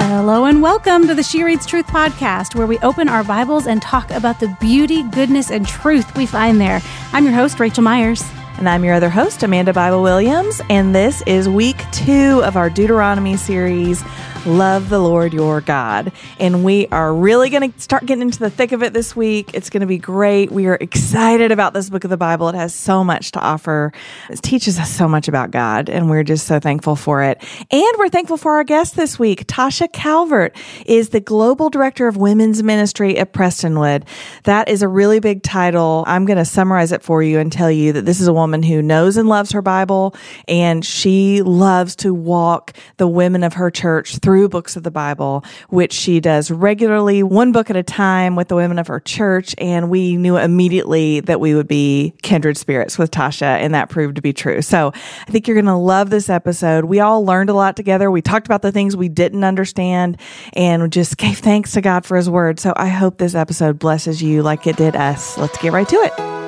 Hello and welcome to the She Reads Truth podcast, where we open our Bibles and talk about the beauty, goodness, and truth we find there. I'm your host, Rachel Myers. And I'm your other host, Amanda Bible Williams, and this is week two of our Deuteronomy series love the Lord your God. And we are really going to start getting into the thick of it this week. It's going to be great. We are excited about this book of the Bible. It has so much to offer. It teaches us so much about God, and we're just so thankful for it. And we're thankful for our guest this week. Tasha Calvert is the Global Director of Women's Ministry at Prestonwood. That is a really big title. I'm going to summarize it for you and tell you that this is a woman who knows and loves her Bible, and she loves to walk the women of her church through books of the Bible, which she does regularly, one book at a time with the women of her church. And we knew immediately that we would be kindred spirits with Tasha, and that proved to be true. So I think you're going to love this episode. We all learned a lot together. We talked about the things we didn't understand and just gave thanks to God for his word. So I hope this episode blesses you like it did us. Let's get right to it.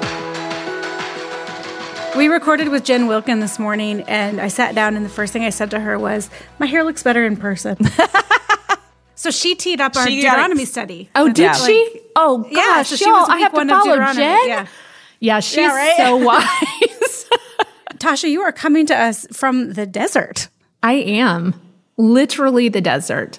We recorded with Jen Wilkin this morning, and I sat down, and the first thing I said to her was, "My hair looks better in person." so she teed up our She Deuteronomy ex- study. Oh, did Yeah. she? oh, gosh, Yeah, so she y'all, was I week have to one of follow Deuteronomy, Jen. yeah. Yeah, she's Yeah, right? so wise. Tasha, you are coming to us from the desert. I am literally the desert.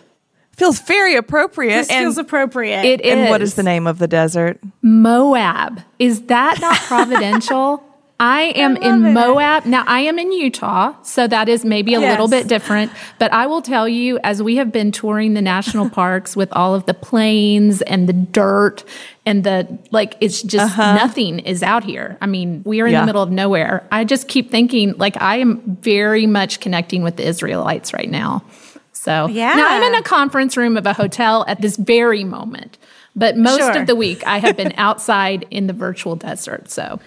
Feels very appropriate. This and, feels appropriate. It is. and what is the name of the desert? Moab. Is that not providential? I am in it. Moab. Now, I am in Utah, so that is maybe a little bit different. But I will tell you, as we have been touring the national parks with all of the plains and the dirt and the like, it's just uh-huh. nothing is out here. I mean, we are in Yeah. the middle of nowhere. I just keep thinking, like, I am very much connecting with the Israelites right now. So, Yeah. Now, I'm in a conference room of a hotel at this very moment. But most Sure. of the week, I have been outside in the virtual desert. So,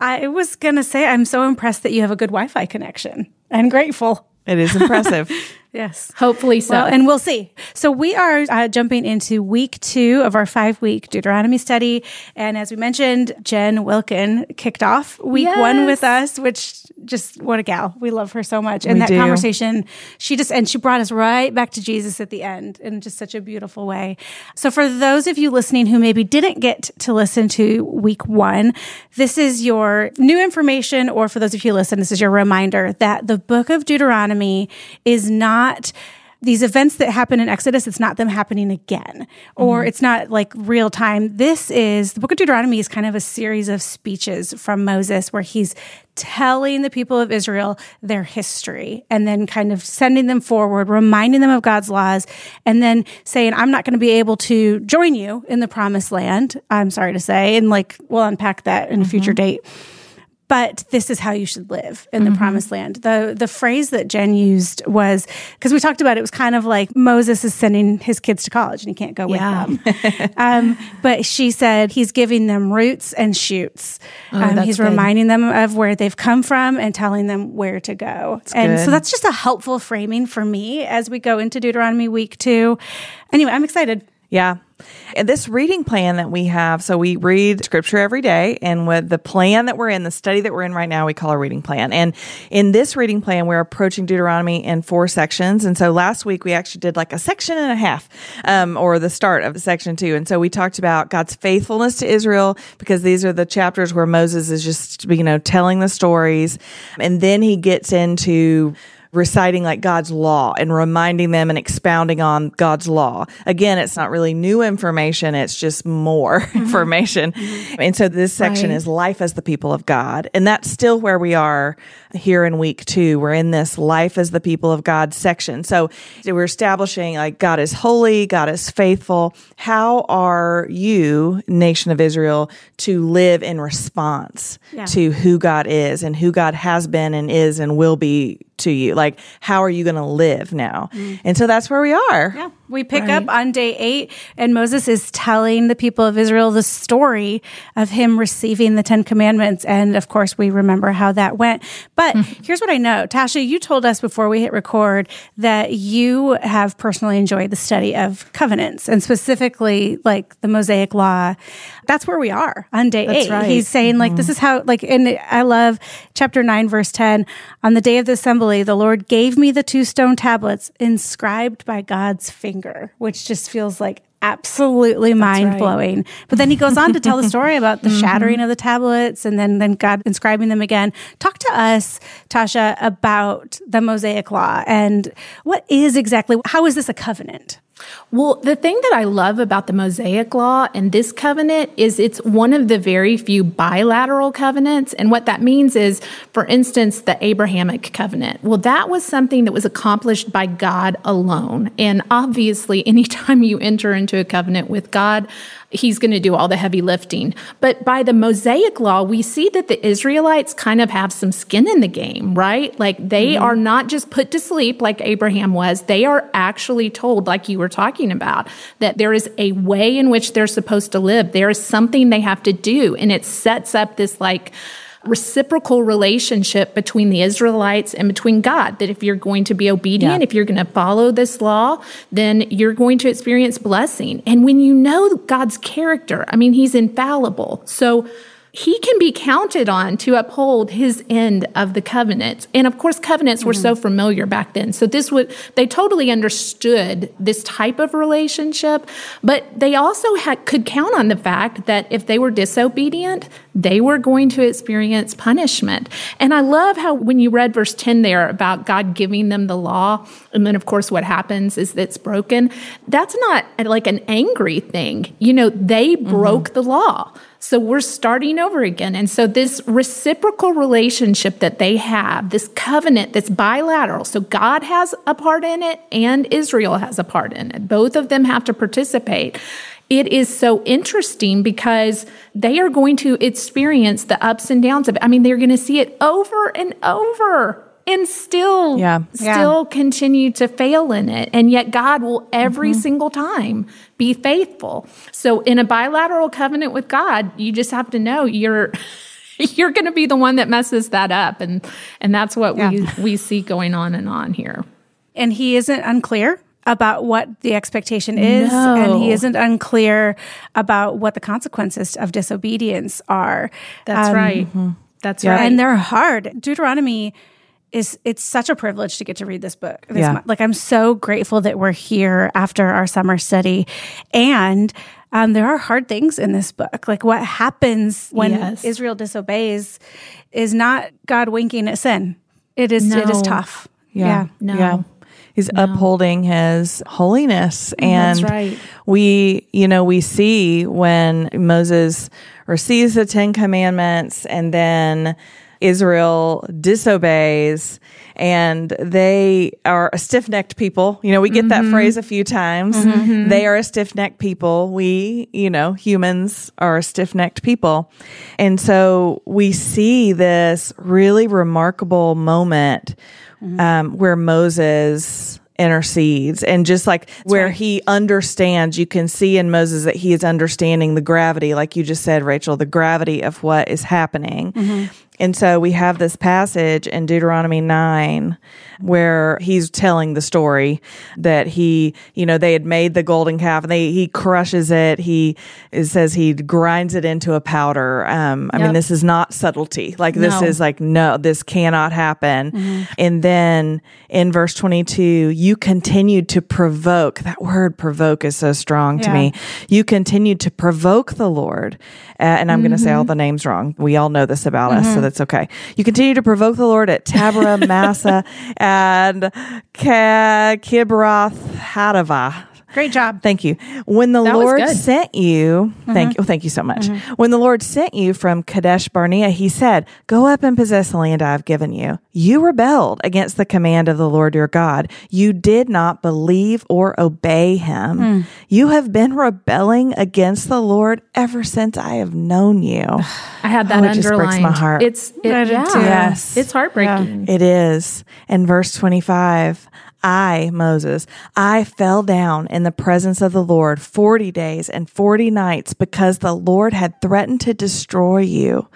I was going to say, I'm so impressed that you have a good Wi Fi connection and grateful. It is impressive. Yes. hopefully so. Well, and we'll see. So we are uh, jumping into week two of our five week Deuteronomy study. And as we mentioned, Jen Wilkin kicked off week one with us, which just what a gal. We love her so much. And We that do. conversation, she just, and she brought us right back to Jesus at the end in just such a beautiful way. So for those of you listening who maybe didn't get to listen to week one, this is your new information, or for those of you who listen, this is your reminder that the book of Deuteronomy is not these events that happen in Exodus, it's not them happening again, or mm-hmm. it's not like real time. This is the book of Deuteronomy is kind of a series of speeches from Moses where he's telling the people of Israel their history and then kind of sending them forward, reminding them of God's laws, and then saying, I'm not going to be able to join you in the promised land. I'm sorry to say. And like, we'll unpack that in a future mm-hmm. date but this is how you should live in the promised land. The the phrase that Jen used was because we talked about it was kind of like Moses is sending his kids to college and he can't go Yeah. with them. um, but she said he's giving them roots and shoots. um, he's good. reminding them of where they've come from and telling them where to go. and so that's just a helpful framing for me as we go into Deuteronomy week two. Anyway, I'm excited. Yeah. And this reading plan that we have, so we read scripture every day, and with the plan that we're in, the study that we're in right now, we call a reading plan. And in this reading plan, we're approaching Deuteronomy in four sections. And so last week we actually did like a section and a half, um, or the start of section two. And so we talked about God's faithfulness to Israel because these are the chapters where Moses is just, you know, telling the stories. And then he gets into reciting like God's law and reminding them and expounding on God's law. Again, it's not really new information, it's just more mm-hmm. information. And so this section Right. is life as the people of God. And that's still where we are here in week two. We're in this life as the people of God section. So we're establishing like God is holy, God is faithful. How are you, nation of Israel, to live in response Yeah. to who God is and who God has been and is and will be to you? Like, how are you going to live now? Mm. And so that's where we are. Yeah. We pick Right. up on day eight, and Moses is telling the people of Israel the story of him receiving the Ten Commandments. And of course, we remember how that went. But But hmm. here's what I know. Tasha, you told us before we hit record that you have personally enjoyed the study of covenants and specifically like the Mosaic law. That's where we are on day That's eight. right. He's saying like, this mm-hmm. is how, like, and I love chapter nine, verse 10. On the day of the assembly, the Lord gave me the two stone tablets inscribed by God's finger, which just feels like absolutely mind blowing. But then he goes on to tell the story about the mm-hmm. shattering of the tablets and then, then God inscribing them again. Talk to us, Tasha, about the Mosaic law and what is exactly, how is this a covenant? Well, the thing that I love about the Mosaic Law and this covenant is it's one of the very few bilateral covenants. And what that means is, for instance, the Abrahamic covenant. Well, that was something that was accomplished by God alone. And obviously, anytime you enter into a covenant with God, he's going to do all the heavy lifting. But by the Mosaic law, we see that the Israelites kind of have some skin in the game, right? Like they mm-hmm. are not just put to sleep like Abraham was. They are actually told, like you were talking about, that there is a way in which they're supposed to live. There is something they have to do. And it sets up this like, reciprocal relationship between the Israelites and between God. That if you're going to be obedient, yeah. if you're going to follow this law, then you're going to experience blessing. And when you know God's character, I mean, He's infallible. So he can be counted on to uphold his end of the covenant. And of course, covenants mm-hmm. were so mm-hmm. familiar back then. So this would, they totally understood this type of relationship, but they also had, could count on the fact that if they were disobedient, they were going to experience punishment. And I love how when you read verse 10 there about God giving them the law, and then of course what happens is it's broken. That's not like an angry thing. You know, they mm-hmm. broke mm-hmm. the law. So we're starting over again. And so this reciprocal relationship that they have, this covenant that's bilateral. So God has a part in it and Israel has a part in it. Both of them have to participate. It is so interesting because they are going to experience the ups and downs of it. I mean, they're going to see it over and over and still yeah. still yeah. continue to fail in it and yet god will every mm-hmm. single time be faithful so in a bilateral covenant with god you just have to know you're you're going to be the one that messes that up and and that's what yeah. we we see going on and on here and he isn't unclear about what the expectation is no. and he isn't unclear about what the consequences of disobedience are that's um, right mm-hmm. that's right and they're hard deuteronomy is it's such a privilege to get to read this book. This yeah. Month. Like I'm so grateful that we're here after our summer study, and um, there are hard things in this book. Like what happens when yes. Israel disobeys is not God winking at sin. It is no. it is tough. Yeah. yeah. No. Yeah. He's no. upholding his holiness. And right. we, you know, we see when Moses receives the Ten Commandments and then Israel disobeys and they are a stiff necked people. You know, we get mm-hmm. that phrase a few times. Mm-hmm. They are a stiff necked people. We, you know, humans are a stiff necked people. And so we see this really remarkable moment mm-hmm. um, where Moses intercedes and just like That's where right. he understands you can see in moses that he is understanding the gravity like you just said rachel the gravity of what is happening mm-hmm. And so we have this passage in Deuteronomy 9 where he's telling the story that he, you know, they had made the golden calf and they, he crushes it. He it says he grinds it into a powder. Um, I yep. mean, this is not subtlety. Like this no. is like, no, this cannot happen. Mm-hmm. And then in verse 22, you continued to provoke. That word provoke is so strong yeah. to me. You continued to provoke the Lord. Uh, and I'm mm-hmm. going to say all the names wrong. We all know this about mm-hmm. us, so mm-hmm. That's okay. You continue to provoke the Lord at Taberah, Massah, and Kibroth Hattaavah. Great job. Thank you. When the that Lord sent you, mm-hmm. thank you, thank you so much. Mm-hmm. When the Lord sent you from Kadesh Barnea, he said, Go up and possess the land I have given you. You rebelled against the command of the Lord your God. You did not believe or obey him. Mm. You have been rebelling against the Lord ever since I have known you. I had that oh, it underlined. Just breaks my heart. It's it, yeah. yes. It's heartbreaking. Yeah. It is. In verse 25, I, Moses, I fell down in the presence of the Lord 40 days and 40 nights because the Lord had threatened to destroy you.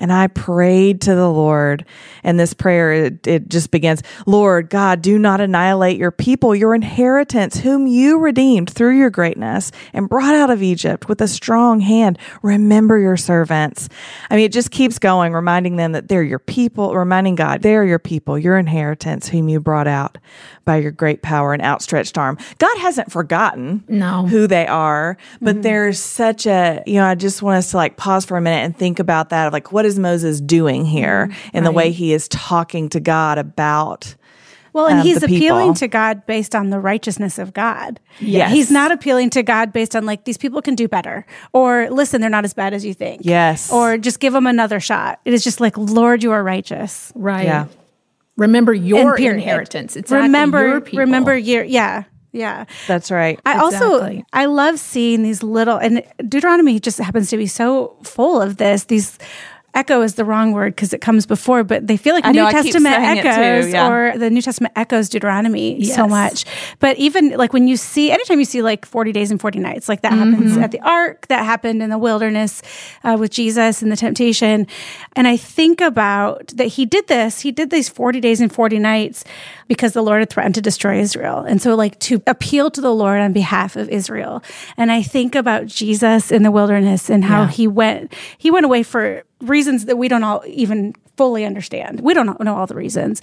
And I prayed to the Lord. And this prayer, it, it just begins, Lord God, do not annihilate your people, your inheritance, whom you redeemed through your greatness and brought out of Egypt with a strong hand. Remember your servants. I mean, it just keeps going, reminding them that they're your people, reminding God, they're your people, your inheritance, whom you brought out by your great power and outstretched arm. God hasn't forgotten No. who they are, but there's such a, you know, I just want us to like pause for a minute and think about that of like, what is Moses doing here in the way he is talking to God about Well, and um, he's appealing people. to God based on the righteousness of God. Yes. He's not appealing to God based on like these people can do better or listen, they're not as bad as you think. Yes. Or just give them another shot. It is just like, Lord, you are righteous. Right. Yeah. Remember your inheritance. Exactly. remember, your people. remember your, yeah, yeah. That's right. I also I love seeing these little and Deuteronomy just happens to be so full of this. These echo is the wrong word because it comes before, but they feel like I New know, Testament it too, echoes yeah. or the New Testament echoes Deuteronomy so much. But even like when you see anytime you see like 40 days and 40 nights, like that happens Mm-hmm. at the ark, that happened in the wilderness uh, with Jesus and the temptation. And I think about that he did this, he did these 40 days and 40 nights because the Lord had threatened to destroy Israel. And so, like, to appeal to the Lord on behalf of Israel. And I think about Jesus in the wilderness and how Yeah. he went, he went away for reasons that we don't all even fully understand. We don't know all the reasons.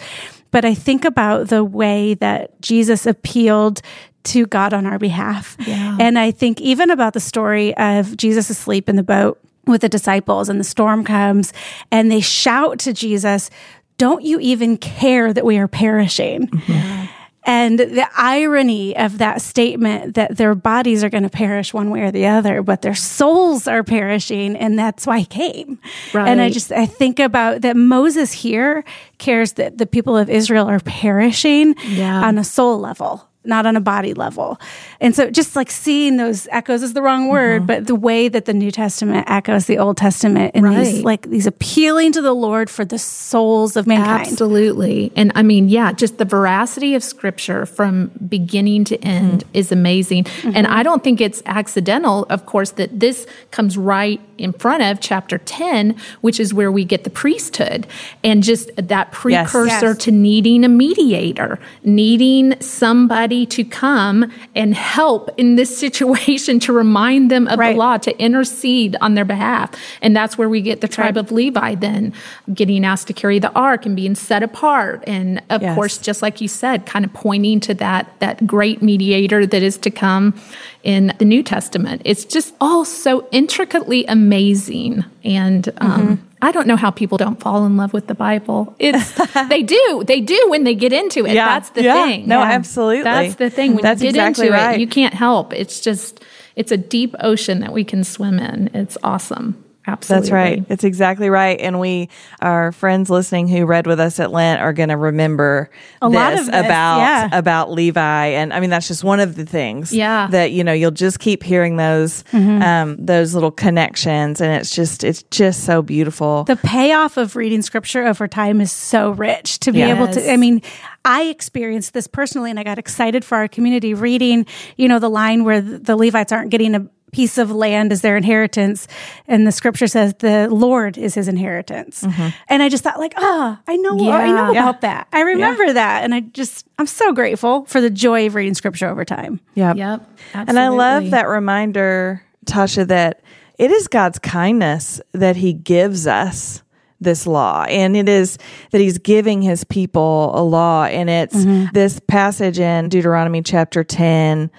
But I think about the way that Jesus appealed to God on our behalf. Yeah. And I think even about the story of Jesus asleep in the boat with the disciples and the storm comes and they shout to Jesus, Don't you even care that we are perishing? Mm-hmm. And the irony of that statement that their bodies are going to perish one way or the other, but their souls are perishing. And that's why he came. Right. And I just, I think about that Moses here cares that the people of Israel are perishing Yeah. on a soul level. Not on a body level. And so just like seeing those echoes is the wrong word, Mm-hmm. but the way that the New Testament echoes the Old Testament and these like these appealing to the Lord for the souls of mankind. Absolutely. And I mean, yeah, just the veracity of scripture from beginning to end is amazing. And I don't think it's accidental, of course, that this comes right in front of chapter 10, which is where we get the priesthood and just that precursor Yes. to needing a mediator, needing somebody to come and help in this situation to remind them of Right. the law, to intercede on their behalf. And that's where we get the tribe of Levi then getting asked to carry the ark and being set apart. And of Yes. course, just like you said, kind of pointing to that that great mediator that is to come in the New Testament. It's just all so intricately amazing. And um, I don't know how people don't fall in love with the Bible. It's they do. They do when they get into it. Yeah. That's the Yeah. thing. No, absolutely. That's the thing. When That's you get exactly into right. it, you can't help. It's just it's a deep ocean that we can swim in. It's awesome. Absolutely. That's right. It's exactly right. And we, our friends listening who read with us at Lent, are going to remember A lot of this, about yeah. about Levi. And I mean, that's just one of the things. Yeah. That you know, you'll just keep hearing those Mm-hmm. um, those little connections, and it's just it's just so beautiful. the payoff of reading scripture over time is so rich to be able to i mean i experienced this personally and i got excited for our community reading you know the line where the levites aren't getting a piece of land as their inheritance and the scripture says the lord is his inheritance and i just thought like ah i know i know Mm-hmm. Yeah. about that i remember that and i just i'm so grateful for the joy of reading scripture over time yeah. Yep. And I love that reminder, Tasha, that it is God's kindness that He gives us this law. And it is that He's giving His people a law. And it's Mm-hmm. this passage in Deuteronomy chapter 10.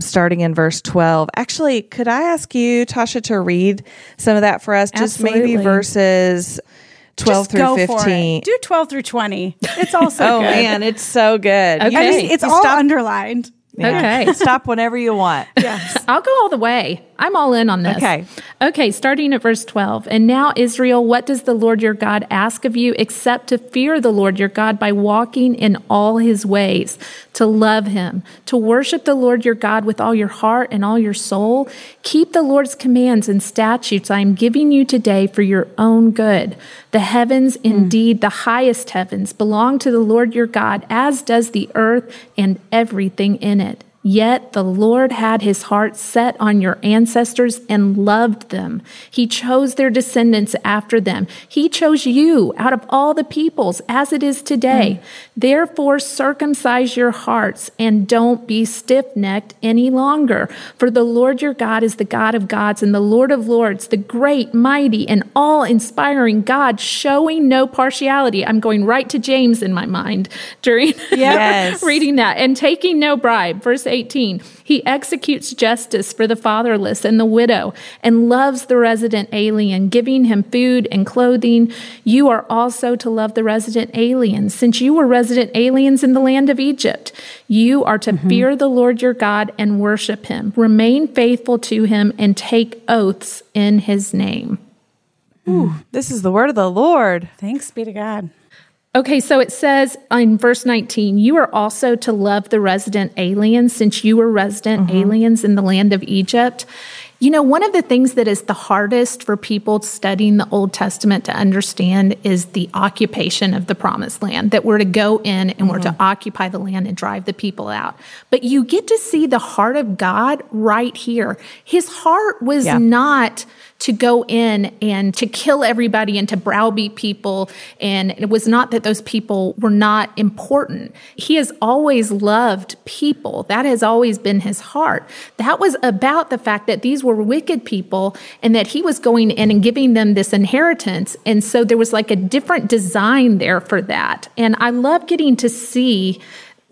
Starting in verse 12. Actually, could I ask you, Tasha, to read some of that for us? Just maybe verses 12 just through go for 15. it do 12 through 20 it's also good. Oh good man, it's so good. Okay. I mean, it's you all stop, underlined yeah. Okay. Stop whenever you want. yes I'll go all the way. I'm all in on this. Okay. Okay, starting at verse 12. And now, Israel, what does the Lord your God ask of you except to fear the Lord your God by walking in all his ways, to love him, to worship the Lord your God with all your heart and all your soul? Keep the Lord's commands and statutes I am giving you today for your own good. The heavens, hmm. indeed, the highest heavens, belong to the Lord your God, as does the earth and everything in it. Yet the Lord had his heart set on your ancestors and loved them. He chose their descendants after them. He chose you out of all the peoples as it is today. Mm. Therefore, circumcise your hearts and don't be stiff necked any longer. For the Lord your God is the God of gods and the Lord of lords, the great, mighty, and all inspiring God, showing no partiality. I'm going right to James in my mind during Yes. reading that and taking no bribe. Verse 18 He executes justice for the fatherless and the widow and loves the resident alien, giving him food and clothing. You are also to love the resident aliens, since you were resident aliens in the land of Egypt. You are to mm-hmm. fear the Lord your God and worship him, remain faithful to him, and take oaths in his name. Ooh, This is the word of the Lord. Thanks be to God. Okay, so it says in verse 19, you are also to love the resident aliens since you were resident mm-hmm. aliens in the land of Egypt. You know, one of the things that is the hardest for people studying the Old Testament to understand is the occupation of the promised land, that we're to go in and we're to mm-hmm. occupy the land and drive the people out. But you get to see the heart of God right here. His heart was Yeah. not to go in and to kill everybody and to browbeat people. And it was not that those people were not important. He has always loved people. That has always been his heart. That was about the fact that these were wicked people and that he was going in and giving them this inheritance. And so there was like a different design there for that. And I love getting to see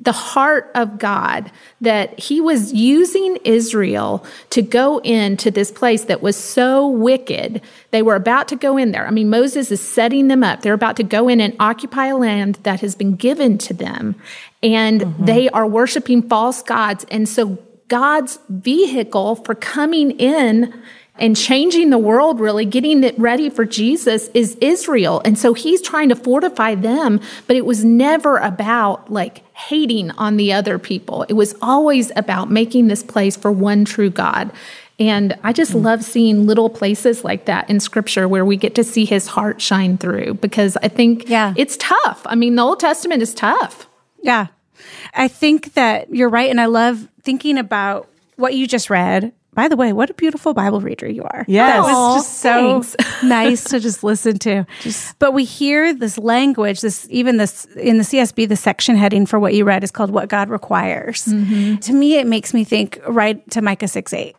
the heart of God that he was using Israel to go into this place that was so wicked. They were about to go in there. I mean, Moses is setting them up. They're about to go in and occupy a land that has been given to them. And mm-hmm. they are worshiping false gods. And so God's vehicle for coming in and changing the world, really getting it ready for Jesus, is Israel. And so he's trying to fortify them, but it was never about like hating on the other people. It was always about making this place for one true God. And I just mm. love seeing little places like that in scripture where we get to see his heart shine through because I think Yeah. it's tough. I mean, the Old Testament is tough. Yeah. I think that you're right. And I love thinking about what you just read. By the way, what a beautiful Bible reader you are. Yes. That was Aw, just so nice to just listen to. but we hear this language, this even this in the CSB, the section heading for what you read is called What God Requires. Mm-hmm. To me, it makes me think right to Micah 6 8,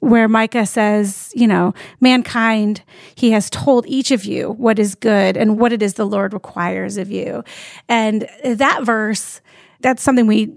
where Micah says, you know, mankind, he has told each of you what is good and what it is the Lord requires of you. And that verse, that's something we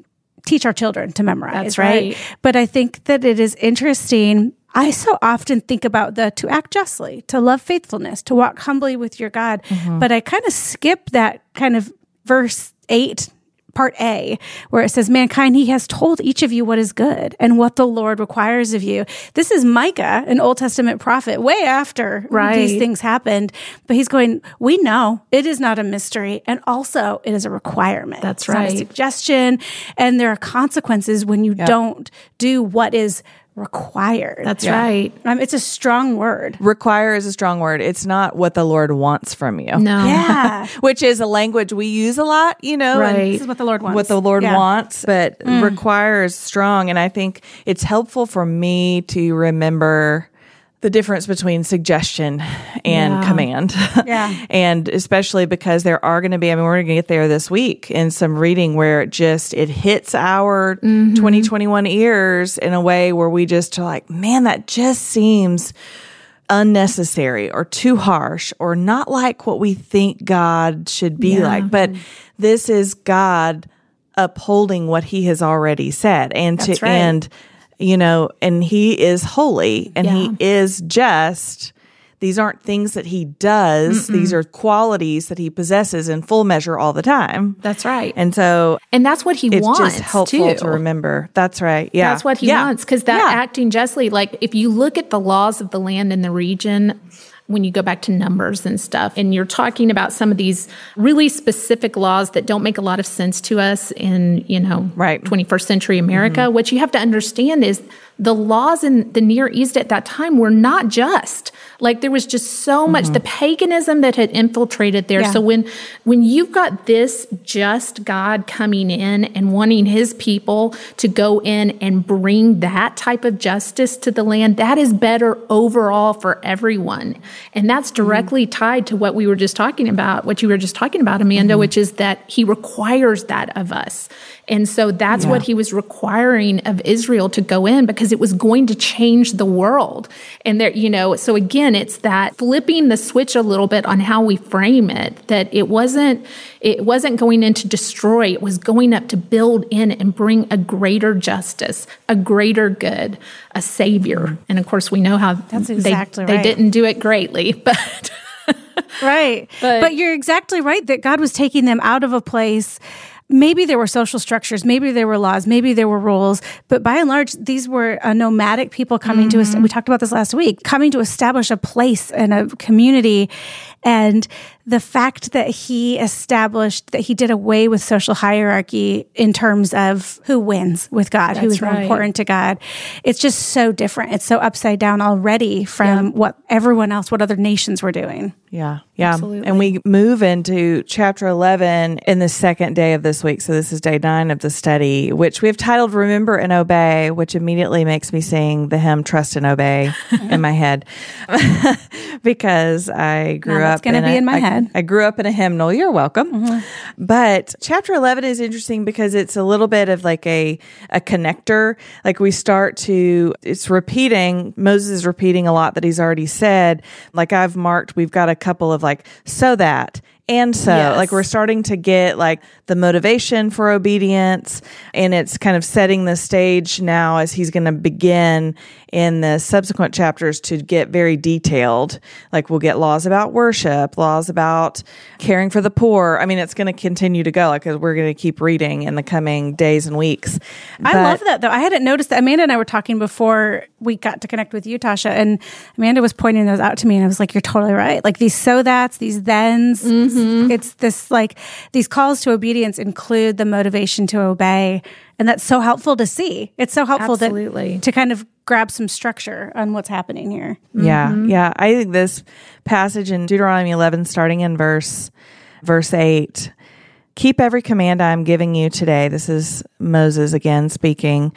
teach our children to memorize, That's right? right. But I think that it is interesting. I so often think about the to act justly, to love faithfulness, to walk humbly with your God. Mm-hmm. But I kind of skip that kind of verse eight, part A, where it says, Mankind, he has told each of you what is good and what the Lord requires of you. This is Micah, an Old Testament prophet, way after Right. these things happened. But he's going, We know it is not a mystery. And also, it is a requirement. That's It's not a right. suggestion. And there are consequences when you don't do what is required. That's right. Um, it's a strong word. Require is a strong word. It's not what the Lord wants from you. No. Yeah. Which is a language we use a lot, you know, and Right. this is what the Lord wants. what the Lord Yeah. wants, but requires strong. And I think it's helpful for me to remember the difference between suggestion and Yeah. command. Yeah. and especially because there are going to be, I mean, we're going to get there this week in some reading where it just, it hits our mm-hmm. 2021 ears in a way where we just are like, man, that just seems unnecessary or too harsh or not like what we think God should be like. But this is God upholding what he has already said and That's to right. and you know and he is holy and he is just these aren't things that he does. These are qualities that he possesses in full measure all the time. That's right. And so And that's what he it's wants just helpful too. to remember. That's right. Yeah. That's what he Yeah. wants because that Yeah. acting justly, like if you look at the laws of the land in the region, when you go back to numbers and stuff, and you're talking about some of these really specific laws that don't make a lot of sense to us in, you know, Right. 21st century America, mm-hmm. what you have to understand is the laws in the Near East at that time were not just. Like there was just so mm-hmm. much the paganism that had infiltrated there. Yeah. So when when you've got this just God coming in and wanting his people to go in and bring that type of justice to the land, that is better overall for everyone. And that's mm-hmm. directly tied to what we were just talking about, what you were just talking about, Amanda, mm-hmm. which is that he requires that of us. And so that's what he was requiring of Israel to go in because it was going to change the world. And there, you know, so again, it's that flipping the switch a little bit on how we frame it, that it wasn't, it wasn't going in to destroy, it was going up to build in and bring a greater justice, a greater good, a savior. Mm-hmm. And of course, we know how That's they, exactly they right. didn't do it greatly, but Right. But- But, you're exactly right that God was taking them out of a place. Maybe there were social structures, maybe there were laws, maybe there were rules, but by and large, these were a nomadic people coming to us. Mm-hmm. We talked about this last week, coming to establish a place and a community. And the fact that he established that he did away with social hierarchy in terms of who wins with God, who That's is more important to God. It's just so different. It's so upside down already from what everyone else, what other nations were doing. Yeah. Yeah. Absolutely. And we move into chapter 11 in the second day of this week. So this is day nine of the study, which we have titled Remember and Obey, which immediately makes me sing the hymn Trust and Obey in my head because I grew Now that's up gonna be a- in my I- head. I grew up in a hymnal. You're welcome. Mm-hmm. But chapter 11 is interesting because it's a little bit of like a, a connector. Like we start to, it's repeating, Moses is repeating a lot that he's already said. Like I've marked, we've got a couple of like, so that. And so, Yes. like, we're starting to get like the motivation for obedience, and it's kind of setting the stage now as he's going to begin in the subsequent chapters to get very detailed. Like, we'll get laws about worship, laws about caring for the poor. I mean, it's going to continue to go, like, 'cause we're going to keep reading in the coming days and weeks. I But- love that though. I hadn't noticed that. Amanda and I were talking before we got to connect with you, Tasha, and Amanda was pointing those out to me, and I was like, "You're totally right. Like these so that's, these thens. Mm-hmm. Mm-hmm. It's this like these calls to obedience include the motivation to obey, and that's so helpful to see. It's so helpful Absolutely. that to kind of grab some structure on what's happening here. Yeah, mm-hmm. yeah. I think this passage in Deuteronomy 11, starting in verse verse eight, keep every command I am giving you today. This is Moses again speaking.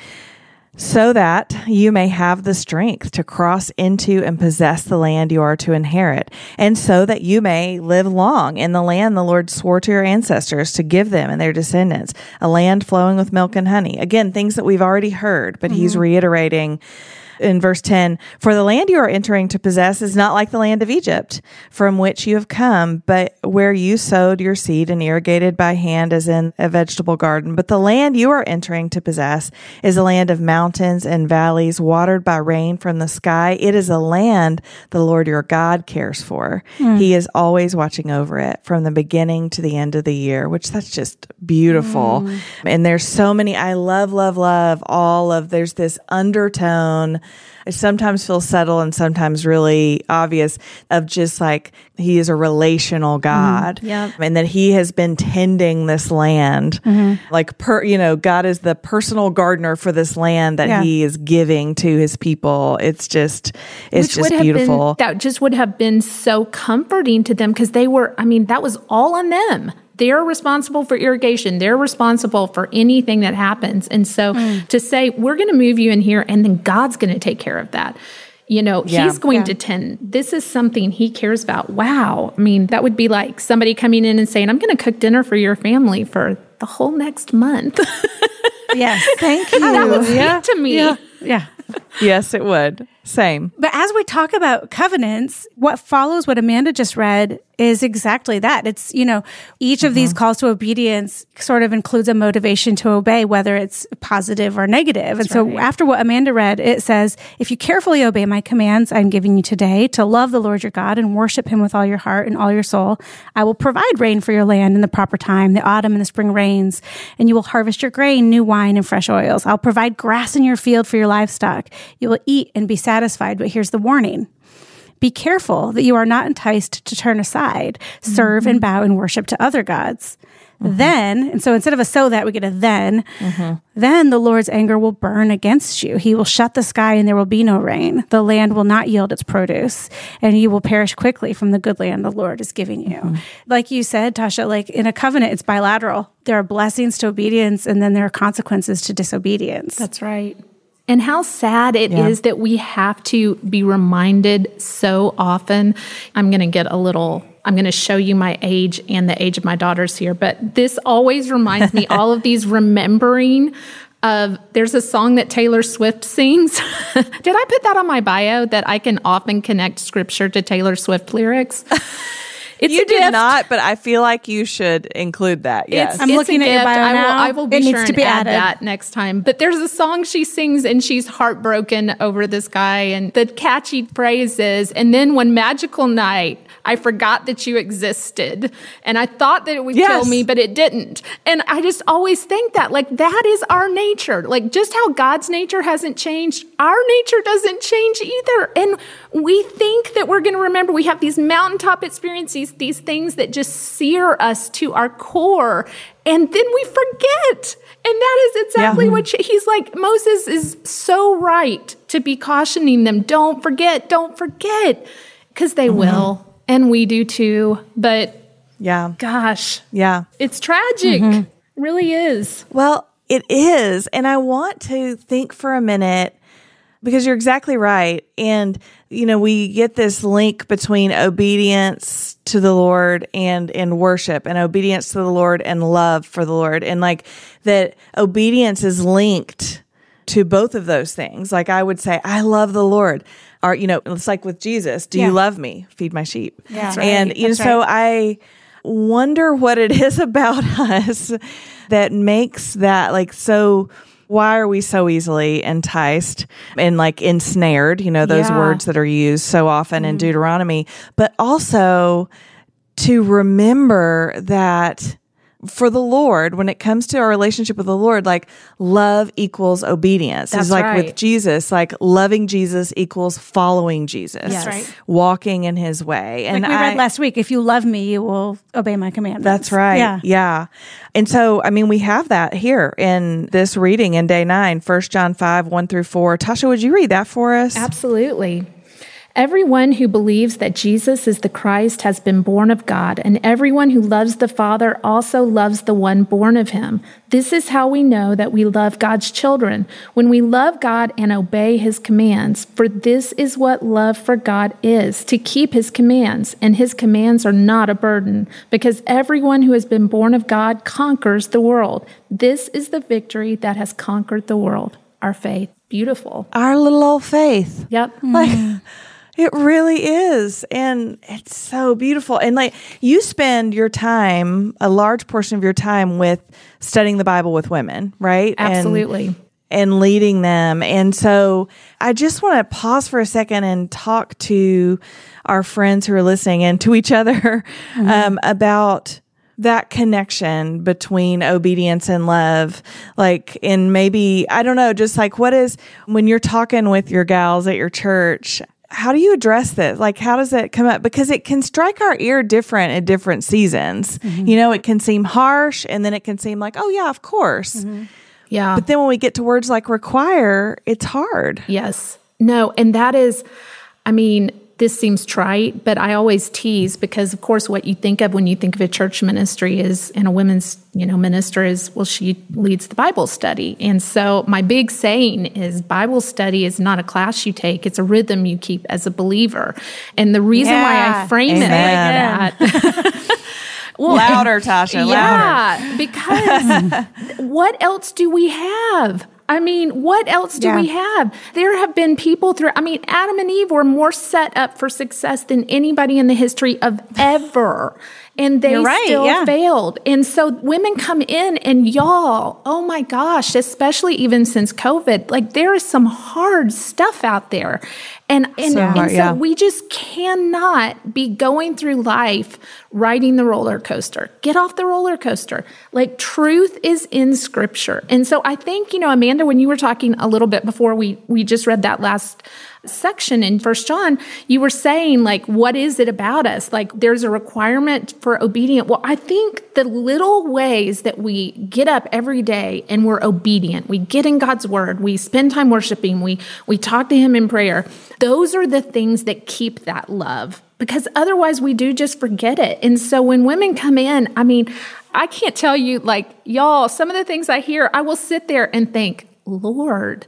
So that you may have the strength to cross into and possess the land you are to inherit, and so that you may live long in the land the Lord swore to your ancestors to give them and their descendants, a land flowing with milk and honey. Again, things that we've already heard, but he's mm-hmm. reiterating in verse 10 For the land you are entering to possess is not like the land of Egypt, from which you have come, but where you sowed your seed and irrigated by hand as in a vegetable garden. But the land you are entering to possess is a land of mountains and valleys, watered by rain from the sky. It is a land the Lord your God cares for. Hmm. He is always watching over it from the beginning to the end of the year, which that's just beautiful. Hmm. And there's so many, I love, love, love all of, there's this undertone. It sometimes feels subtle and sometimes really obvious of just like he is a relational mm-hmm. God. Yep. And that he has been tending this land. Mm-hmm. Like per you know, God is the personal gardener for this land that Yeah. he is giving to his people. It's just it's Which just beautiful. Been, that just would have been so comforting to them because they were, I mean, that was all on them. They're responsible for irrigation. They're responsible for anything that happens. And so Hmm. to say, we're going to move you in here and then God's going to take care of that. You know, Yeah. he's going Yeah. to tend. This is something he cares about. Wow. I mean, that would be like somebody coming in and saying, I'm going to cook dinner for your family for the whole next month. Yes, thank you. that would speak to me. Yeah, yeah. yes, it would. Same. But as we talk about covenants, what follows what Amanda just read is exactly that. It's, you know, each of these mm-hmm. calls to obedience sort of includes a motivation to obey, whether it's positive or negative. and so after what Amanda read, it says, if you carefully obey my commands I'm giving you today to love the Lord your God and worship him with all your heart and all your soul, I will provide rain for your land in the proper time, the autumn and the spring rains, and you will harvest your grain, new wine, and fresh oils. I'll provide grass in your field for your livestock. You will eat and be satisfied. But here's the warning. Be careful that you are not enticed to turn aside, serve and bow and worship to other gods. Then, and so instead of a so that, we get a then, then the Lord's anger will burn against you. He will shut the sky and there will be no rain. The land will not yield its produce and you will perish quickly from the good land the Lord is giving you. Like you said, Tasha, like in a covenant, it's bilateral. There are blessings to obedience and then there are consequences to disobedience. That's right. And how sad it is Yeah. that we have to be reminded so often. I'm going to get a little, I'm going to show you my age and the age of my daughters here, but this always reminds me all of these remembering of there's a song that Taylor Swift sings. Did I put that on my bio that I can often connect scripture to Taylor Swift lyrics? It's You a did gift. not, but I feel like you should include that. Yes. I'm it's looking a at your bio I will, now. I will be It sure needs to be add added. that next time. But there's a song she sings and she's heartbroken over this guy and the catchy phrase is, and then one magical night, I forgot that you existed. And I thought that it would kill me, but it didn't. And I just always think that, like, that is our nature. Like, just how God's nature hasn't changed, our nature doesn't change either. And we think that we're going to remember. We have these mountaintop experiences, these things that just sear us to our core. And then we forget. And that is exactly Yeah. what she- he's like. Moses is so right to be cautioning them don't forget, don't forget, because they oh, will. And we do too. But yeah. gosh, Yeah. it's tragic. Mm-hmm. Really is. Well, it is. And I want to think for a minute because you're exactly right. And, you know, we get this link between obedience to the Lord and, and worship and obedience to the Lord and love for the Lord. And like that obedience is linked to both of those things. Like I would say, I love the Lord. Or, you know, it's like with Jesus, do Yeah. you love me? Feed my sheep. Yeah. That's And, right. you know, That's so. I wonder what it is about us that makes that like so why are we so easily enticed and like ensnared you know those Yeah. words that are used so often in mm-hmm. deuteronomy but also to remember that for the Lord, when it comes to our relationship with the Lord, like love equals obedience. That's is like with. Jesus, like loving Jesus equals following Jesus. Yes. right. Walking in his way. And like we I, read last week, if you love me, you will obey my commandments. that's right. Yeah. Yeah. And so, I mean, we have that here in this reading in day nine, 1 John 5, 1 through 4. Tasha, would you read that for us? Absolutely. Everyone who believes that Jesus is the Christ has been born of God, and everyone who loves the Father also loves the one born of him. This is how we know that we love God's children, when we love God and obey his commands. For this is what love for God is to keep his commands, and his commands are not a burden, because everyone who has been born of God conquers the world. This is the victory that has conquered the world, our faith. Beautiful. Our little old faith. Yep. Like, mm. It really is. And it's so beautiful. And like, you spend your time, a large portion of your time with studying the Bible with women, right? Absolutely. and leading them. And so I just want to pause for a second and talk to our friends who are listening and to each other um, about that connection between obedience and love. Like, and maybe, I don't know, just like what is when you're talking with your gals at your church, how do you address this? Like, how does it come up? Because it can strike our ear different at different seasons. Mm-hmm. You know, it can seem harsh and then it can seem like, oh, yeah, of course. Mm-hmm. Yeah. But then when we get to words like require, it's hard. yes. No, and that is, I mean, this seems trite, but I always tease because, of course, what you think of when you think of a church ministry is, and a women's, you know, minister is, well, she leads the Bible study. And so my big saying is Bible study is not a class you take, it's a rhythm you keep as a believer. And the reason why I Yeah. frame it like that. well, Louder, Tasha, louder. Yeah, because what else do we have? I mean, what else do Yeah. we have? There have been people through, I mean, Adam and Eve were more set up for success than anybody in the history of ever. And they right, still yeah. failed. And so women come in and y'all, oh my gosh, especially even since COVID, like there is some hard stuff out there. And and, So and hard, so yeah. we just cannot be going through life riding the roller coaster. Get off the roller coaster. Like truth is in scripture. And so I think, you know, Amanda, when you were talking a little bit before we we just read that last section in first john you were saying like what is it about us? Like there's a requirement for obedient. Well i think the little ways that we get up every day and we're obedient we get in god's word we spend time worshiping we we talk to him in prayer those are the things that keep that love because otherwise we do just forget it. And so when women come in i mean i can't tell you like y'all some of the things i hear i will sit there and think lord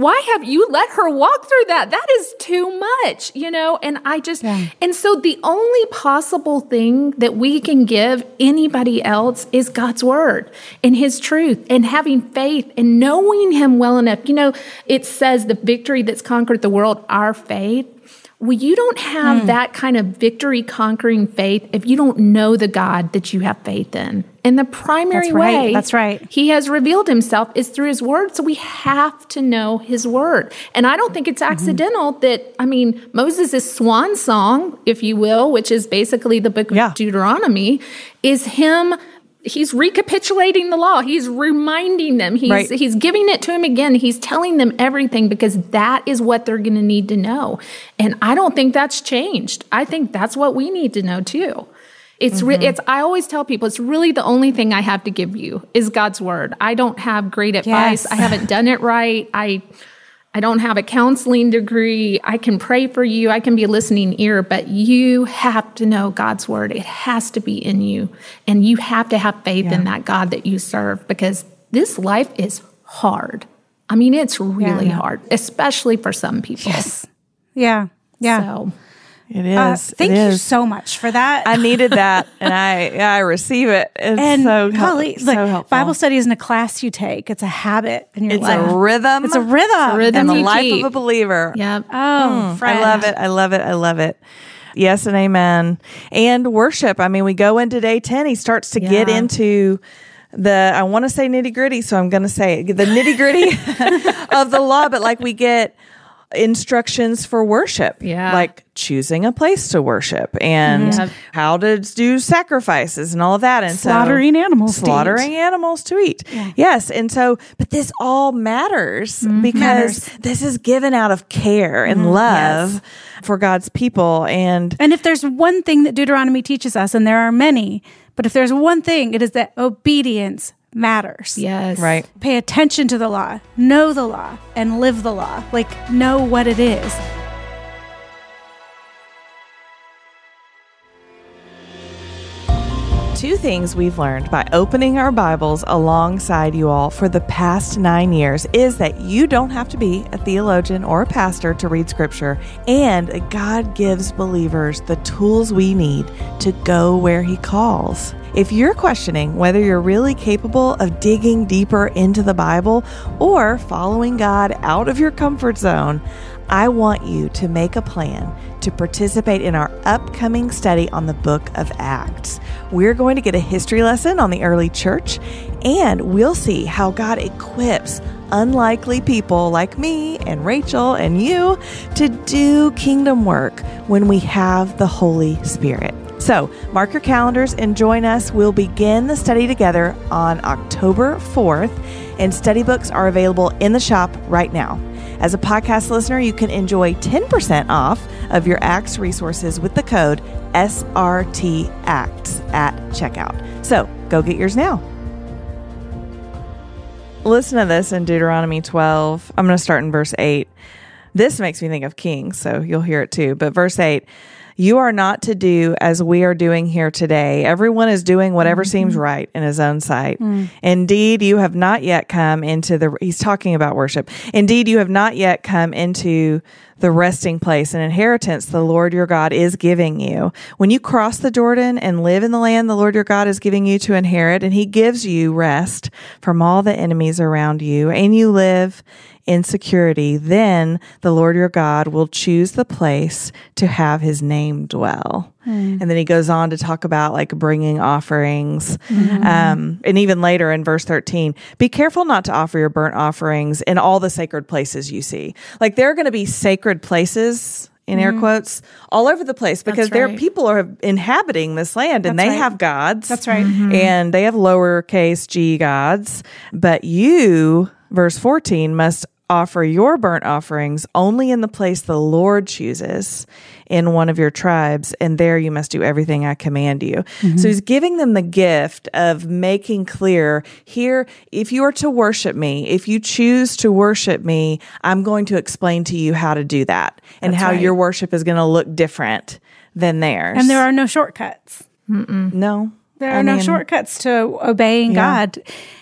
why have you let her walk through that? That is too much, you know? And I just, and so the only possible thing that we can give anybody else is God's word and his truth and having faith and knowing him well enough. You know, it says the victory that's conquered the world, our faith. Well, you don't have hmm. that kind of victory conquering faith if you don't know the God that you have faith in. And the primary That's right. way That's right. he has revealed himself is through his word. So we have to know his word. And I don't think it's Mm-hmm. accidental that, I mean, Moses' swan song, if you will, which is basically the book of Yeah. Deuteronomy, is him. He's recapitulating the law. He's reminding them. He's Right. he's giving it to him again. He's telling them everything because that is what they're going to need to know. And I don't think that's changed. I think that's what we need to know too. It's re- mm-hmm. it's I always tell people it's really the only thing I have to give you is God's word. I don't have great advice. Yes. I haven't done it right. I I don't have a counseling degree. I can pray for you. I can be a listening ear, but you have to know God's word. It has to be in you. And you have to have faith in that God that you serve because this life is hard. I mean, it's really Yeah. hard, especially for some people. Yes. Yeah. Yeah. So, It is. Uh, thank it you is. so much for that. I needed that, and I I receive it. It's and so, hel- golly, so helpful. Bible study isn't a class you take; it's a habit in your It's life. a rhythm. It's a rhythm. rhythm in the life keep. of a believer. Yep. Oh, I love it. I love it. I love it. Yes and amen. And worship. I mean, we go into day 10. He starts to get into the, I want to say nitty gritty. So I'm going to say it, the nitty gritty of the law, but like we get instructions for worship. Yeah. Like choosing a place to worship and Mhm. how to do sacrifices and all of that. And so- Slaughtering animals to eat. Slaughtering animals to eat. Yes. And so, but this all matters Mm-hmm. because Matters. this is given out of care and love for God's people. And And if there's one thing that Deuteronomy teaches us, and there are many, but if there's one thing, it is that obedience matters. Yes. right. Pay attention to the law, know the law, and live the law. Like, know what it is. Two things we've learned by opening our Bibles alongside you all for the past nine years is that you don't have to be a theologian or a pastor to read Scripture, and God gives believers the tools we need to go where He calls. If you're questioning whether you're really capable of digging deeper into the Bible or following God out of your comfort zone, I want you to make a plan to participate in our upcoming study on the book of Acts. We're going to get a history lesson on the early church, and we'll see how God equips unlikely people like me and Rachel and you to do kingdom work when we have the Holy Spirit. So, mark your calendars and join us. We'll begin the study together on October 4th, and study books are available in the shop right now. As a podcast listener, you can enjoy 10% off of your Acts resources with the code SRTACTS at checkout. So go get yours now. Listen to this in Deuteronomy 12. I'm going to start in verse 8. This makes me think of kings, so you'll hear it too. But verse 8 You are not to do as we are doing here today. Everyone is doing whatever Mm-hmm. seems right in his own sight. Mm. Indeed, you have not yet come into the, he's talking about worship. Indeed, you have not yet come into the resting place and inheritance the Lord your God is giving you. When you cross the Jordan and live in the land the Lord your God is giving you to inherit, and he gives you rest from all the enemies around you, and you live in security, then the Lord your God will choose the place to have his name dwell. Hmm. And then he goes on to talk about like bringing offerings. Hmm. Um, and even later in verse 13, be careful not to offer your burnt offerings in all the sacred places you see. Like there are going to be sacred places in air hmm. quotes all over the place because That's there are people are inhabiting this land and That's they right. have gods. That's right. Mm-hmm. And they have lowercase g gods. But you, verse 14, must offer your burnt offerings only in the place the Lord chooses in one of your tribes, and there you must do everything I command you. So he's giving them the gift of making clear here, if you are to worship me, if you choose to worship me, I'm going to explain to you how to do that and That's how right. your worship is going to look different than theirs. And there are no shortcuts. no. There are I no mean, shortcuts to obeying Yeah. God.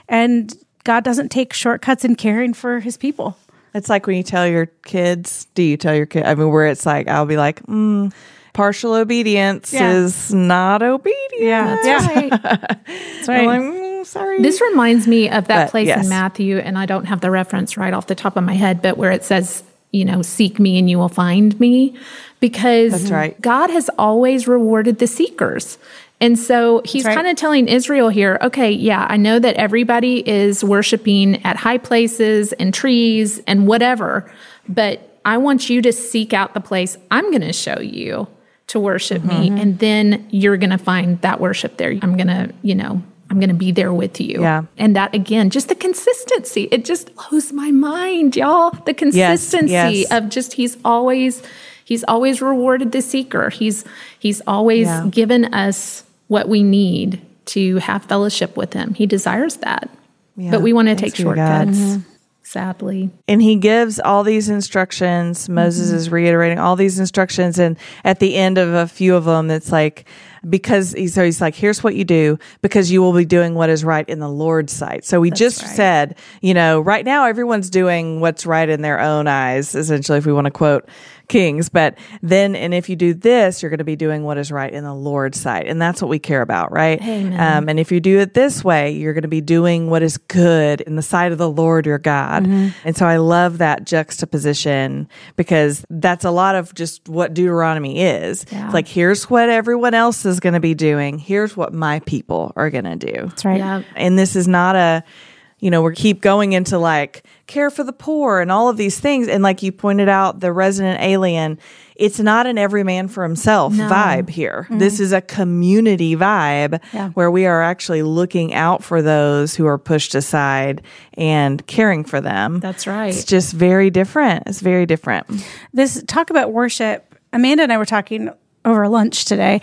And God doesn't take shortcuts in caring for his people. It's like when you tell your kids, do you tell your kid? I mean, where it's like, I'll be like, mm, partial obedience Yeah. is not obedience. Yeah. That's right. That's right. like, mm, sorry. This reminds me of that But, place yes. in Matthew, and I don't have the reference right off the top of my head, but where it says, you know, seek me and you will find me. Because That's right. God has always rewarded the seekers. And so he's right. kind of telling Israel here, okay, yeah, I know that everybody is worshiping at high places and trees and whatever, but I want you to seek out the place I'm going to show you to worship Mm-hmm. me. And then you're going to find that worship there. I'm going to, you know, I'm going to be there with you. Yeah. And that again, just the consistency, it just blows my mind, y'all. The consistency yes. of just he's always he's always rewarded the seeker. He's he's always Yeah. given us what we need to have fellowship with him. He desires that. Yeah. But we want to take be to God. shortcuts. Mm-hmm. Sadly. and he gives all these instructions. Mm-hmm. Moses is reiterating all these instructions. And at the end of a few of them, it's like, because he's, so he's like, here's what you do because you will be doing what is right in the Lord's sight. So we just right. said, you know, right now everyone's doing what's right in their own eyes, essentially, if we want to quote Kings. But then, and if you do this, you're going to be doing what is right in the Lord's sight. And that's what we care about, right? Um, and if you do it this way, you're going to be doing what is good in the sight of the Lord your God. And so I love that juxtaposition because that's a lot of just what Deuteronomy is. Yeah. It's like, here's what everyone else is going to be doing. Here's what my people are going to do. That's right. Yeah. And this is not a, you know, we keep going into like care for the poor and all of these things. And like you pointed out, the resident alien, it's not an every man for himself vibe here. Mm-hmm. This is a community vibe Yeah. where we are actually looking out for those who are pushed aside and caring for them. That's right. It's just very different. It's very different. this talk about worship amanda and i were talking over lunch today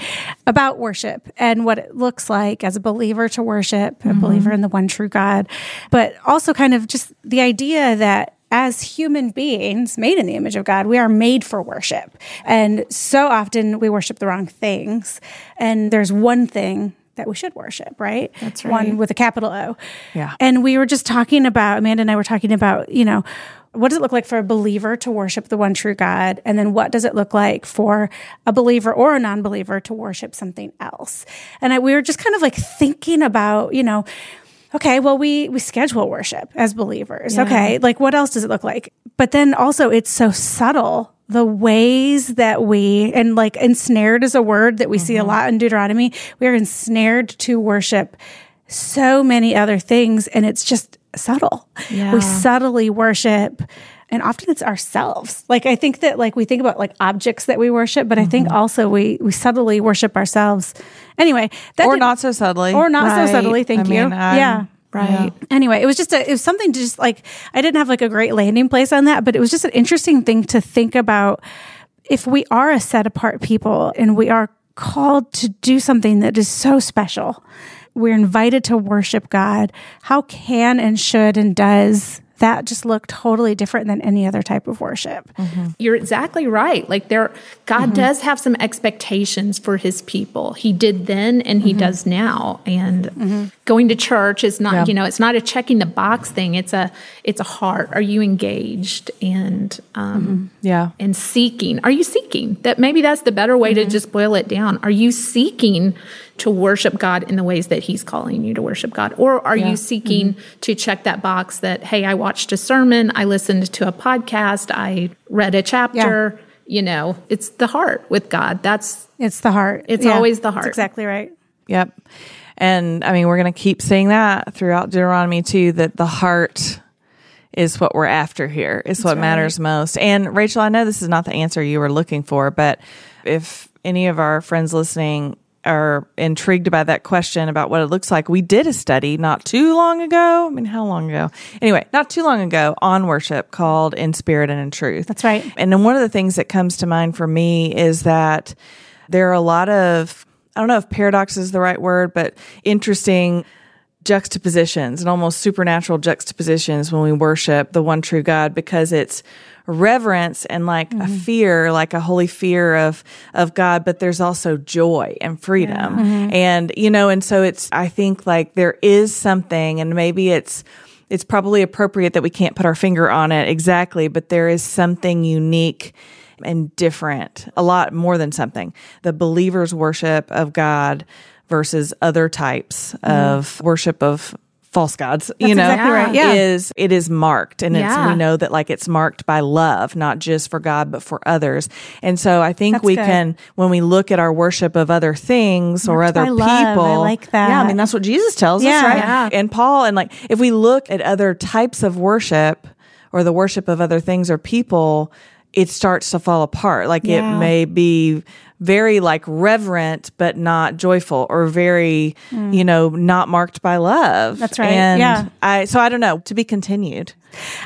about worship and what it looks like as a believer to worship a mm-hmm. believer in the one true god but also kind of just the idea that as human beings made in the image of God, we are made for worship. And so often we worship the wrong things. And there's one thing that we should worship, right? That's right. One with a capital O. Yeah. And we were just talking about, Amanda and I were talking about, you know, what does it look like for a believer to worship the one true God? And then what does it look like for a believer or a non believer to worship something else? And I, we were just kind of like thinking about, you know, okay, well, we, we schedule worship as believers. Okay. Like what else does it look like? But then also it's so subtle. The ways that we, and like ensnared is a word that we see a mm-hmm. lot in Deuteronomy. We are ensnared to worship so many other things and it's just subtle. Yeah. We subtly worship and often it's ourselves. Like I think that like we think about like objects that we worship, but I think Mm-hmm. also we we subtly worship ourselves. Anyway, that Or didn't- so subtly. or not Right. so subtly. Thank I you. mean, yeah. Right. Anyway, it was just a, it was something to just like, I didn't have like a great landing place on that, but it was just an interesting thing to think about if we are a set apart people and we are called to do something that is so special, we're invited to worship God. How can and should and does that just look totally different than any other type of worship. Mm-hmm. You're exactly right. Like there God mm-hmm. does have some expectations for his people. He did then and he mm-hmm. does now. And going to church is not, Yeah. you know, it's not a checking the box thing. It's a it's a heart. Are you engaged and um Yeah. and seeking. Are you seeking? That maybe that's the better way to just boil it down. Are you seeking to worship God in the ways that He's calling you to worship God? Or are you seeking mm-hmm. to check that box that, hey, I watched a sermon, I listened to a podcast, I read a chapter? You know, it's the heart with God. That's It's the heart. It's always the That's heart. exactly right. Yep. And I mean, we're going to keep saying that throughout Deuteronomy too, that the heart is what we're after here. here, is what matters most. And Rachel, I know this is not the answer you were looking for, but if any of our friends listening are intrigued by that question about what it looks like, we did a study not too long ago. I mean, how long ago? Anyway, not too long ago on worship called In Spirit and in Truth. That's right. And then one of the things that comes to mind for me is that there are a lot of, I don't know if paradox is the right word, but interesting juxtapositions and almost supernatural juxtapositions when we worship the one true God because it's reverence and like a mm-hmm. fear, like a holy fear of of God, but there's also joy and freedom. Mm-hmm. And you know, and so it's I think like there is something and maybe it's it's probably appropriate that we can't put our finger on it exactly, but there is something unique and different, a lot more than something. The believer's worship of God versus other types mm-hmm. of worship of false gods, you know, exactly right. Yeah. is it is marked and it's we know that like it's marked by love, not just for God but for others. And so I think That's we good. can when we look at our worship of other things or other people, love. I like that. Yeah, I mean that's what Jesus tells Yeah. us, right? Yeah. And Paul and like if we look at other types of worship or the worship of other things or people, it starts to fall apart. Like Yeah. it may be very like reverent but not joyful or very you know not marked by love Mm. That's right. and Yeah. i so i don't know to be continued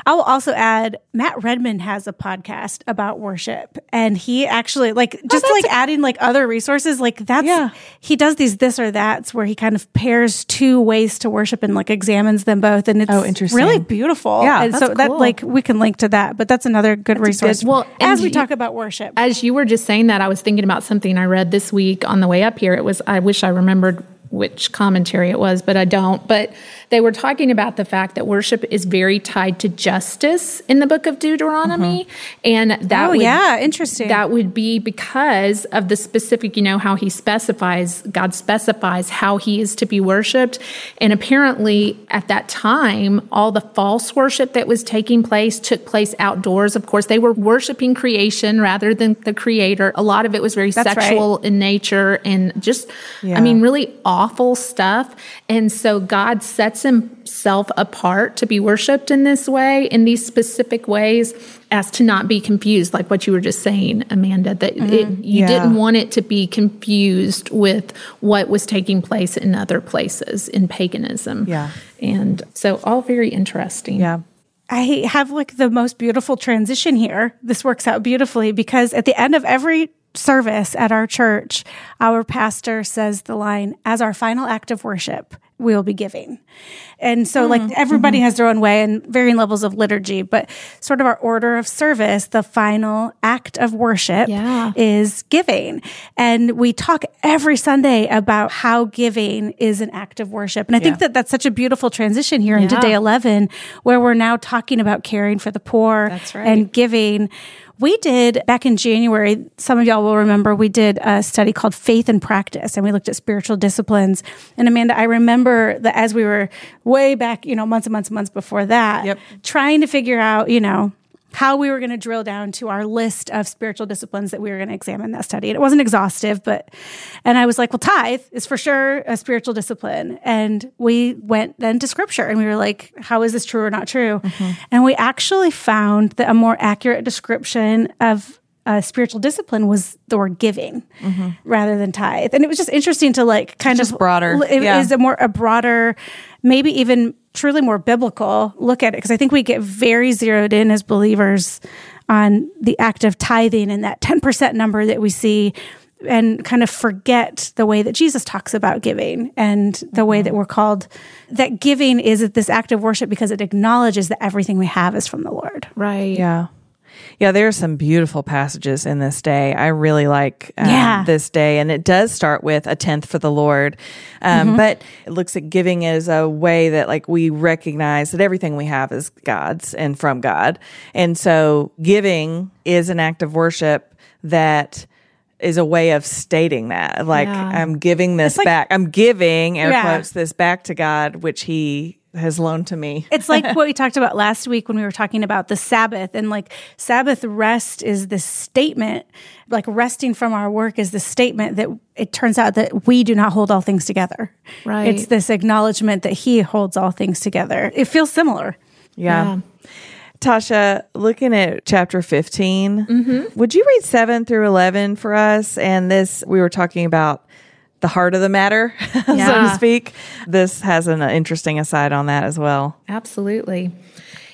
I will also add Matt Redman has a podcast about worship and he actually like oh, just like adding like other resources like that's Yeah. he does these this or that's where he kind of pairs two ways to worship and like examines them both and it's Oh, interesting. really beautiful. Yeah, and that's so that like we can link to that, but that's another good resource. Well, as we you- talk about worship. As you were just saying that, I was thinking about something I read this week on the way up here. It was, I wish I remembered which commentary it was, but I don't. But they were talking about the fact that worship is very tied to justice in the book of Deuteronomy. Mm-hmm. And that Oh, would, yeah, interesting. That would be because of the specific, you know, how he specifies, God specifies how he is to be worshiped. And apparently at that time, all the false worship that was taking place took place outdoors. Of course, they were worshiping creation rather than the creator. A lot of it was very That's right. sexual in nature and just, Yeah. I mean, really awful stuff. And so God sets himself apart to be worshiped in this way, in these specific ways, as to not be confused, like what you were just saying, Amanda, that it, mm-hmm. you Yeah. didn't want it to be confused with what was taking place in other places in paganism. Yeah. And so all very interesting. yeah I have like the most beautiful transition here. This works out beautifully because at the end of every service at our church, our pastor says the line, as our final act of worship, we will be giving. And so, like, mm, everybody mm-hmm. has their own way and varying levels of liturgy, but sort of our order of service, the final act of worship Yeah. is giving. And we talk every Sunday about how giving is an act of worship. And I think that that's such a beautiful transition here into day 11, where we're now talking about caring for the poor right. and giving. We did back in January, some of y'all will remember, we did a study called Faith and Practice, and we looked at spiritual disciplines. And Amanda, I remember that as we were way back, you know, months and months and months before that, Yep. trying to figure out, you know, how we were going to drill down to our list of spiritual disciplines that we were going to examine that study. And it wasn't exhaustive, but, and I was like, well, tithe is for sure a spiritual discipline. And we went then to scripture and we were like, how is this true or not true? Mm-hmm. And we actually found that a more accurate description of a spiritual discipline was the word giving mm-hmm. rather than tithe. And it was just interesting to like kind Just of broader. It Yeah. is a more, a broader, maybe even truly more biblical look at it. Cause I think we get very zeroed in as believers on the act of tithing and that 10% number that we see and kind of forget the way that Jesus talks about giving and the way that mm-hmm. we're called that giving is this act of worship because it acknowledges that everything we have is from the Lord. Right. Yeah. Yeah, there are some beautiful passages in this day. I really like um, Yeah. this day, and it does start with a tenth for the Lord, um, but it looks at giving as a way that like we recognize that everything we have is God's and from God, and so giving is an act of worship that is a way of stating that like Yeah. I'm giving this like- back. I'm giving air Yeah. quotes this back to God, which He has loaned to me. It's like what we talked about last week when we were talking about the Sabbath and like Sabbath rest is this statement, like resting from our work is the statement that it turns out that we do not hold all things together. Right. It's this acknowledgement that he holds all things together. It feels similar. Yeah. Tasha, looking at chapter 15, mm-hmm. would you read 7 through 11 for us? And this, we were talking about the heart of the matter, so to speak. This has an uh, interesting aside on that as well. Absolutely.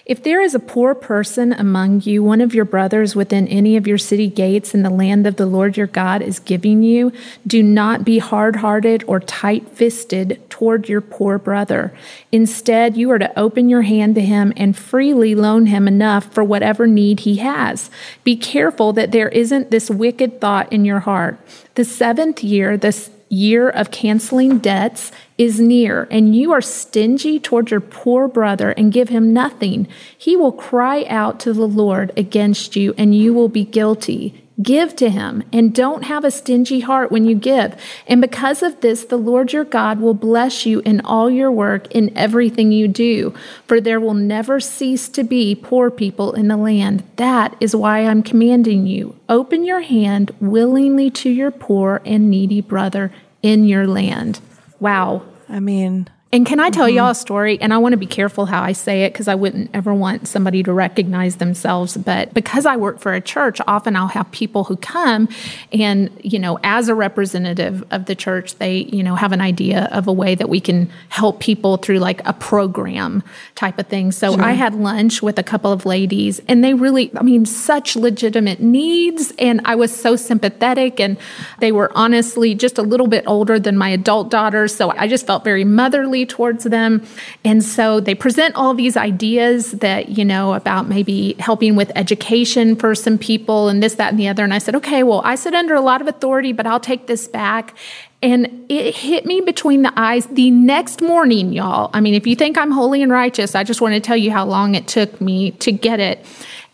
If there is a poor person among you, one of your brothers within any of your city gates in the land of the Lord your God is giving you, do not be hard hearted or tight fisted toward your poor brother. Instead, you are to open your hand to him and freely loan him enough for whatever need he has. Be careful that there isn't this wicked thought in your heart. The seventh year, this year of canceling debts is near, and you are stingy toward your poor brother and give him nothing, he will cry out to the Lord against you, and you will be guilty. Give to him and don't have a stingy heart when you give. And because of this, the Lord your God will bless you in all your work, in everything you do. For there will never cease to be poor people in the land. That is why I'm commanding you. Open your hand willingly to your poor and needy brother in your land. Wow. I mean, And can I tell mm-hmm. y'all a story? And I want to be careful how I say it because I wouldn't ever want somebody to recognize themselves. But because I work for a church, often I'll have people who come and, you know, as a representative of the church, they, you know, have an idea of a way that we can help people through like a program type of thing. So I had lunch with a couple of ladies and they really, I mean, such legitimate needs. And I was so sympathetic and they were honestly just a little bit older than my adult daughters. So I just felt very motherly towards them. And so they present all these ideas that, you know, about maybe helping with education for some people and this, that, and the other. And I said, okay, well, I sit under a lot of authority, but I'll take this back. And it hit me between the eyes the next morning, y'all. I mean, if you think I'm holy and righteous, I just want to tell you how long it took me to get it.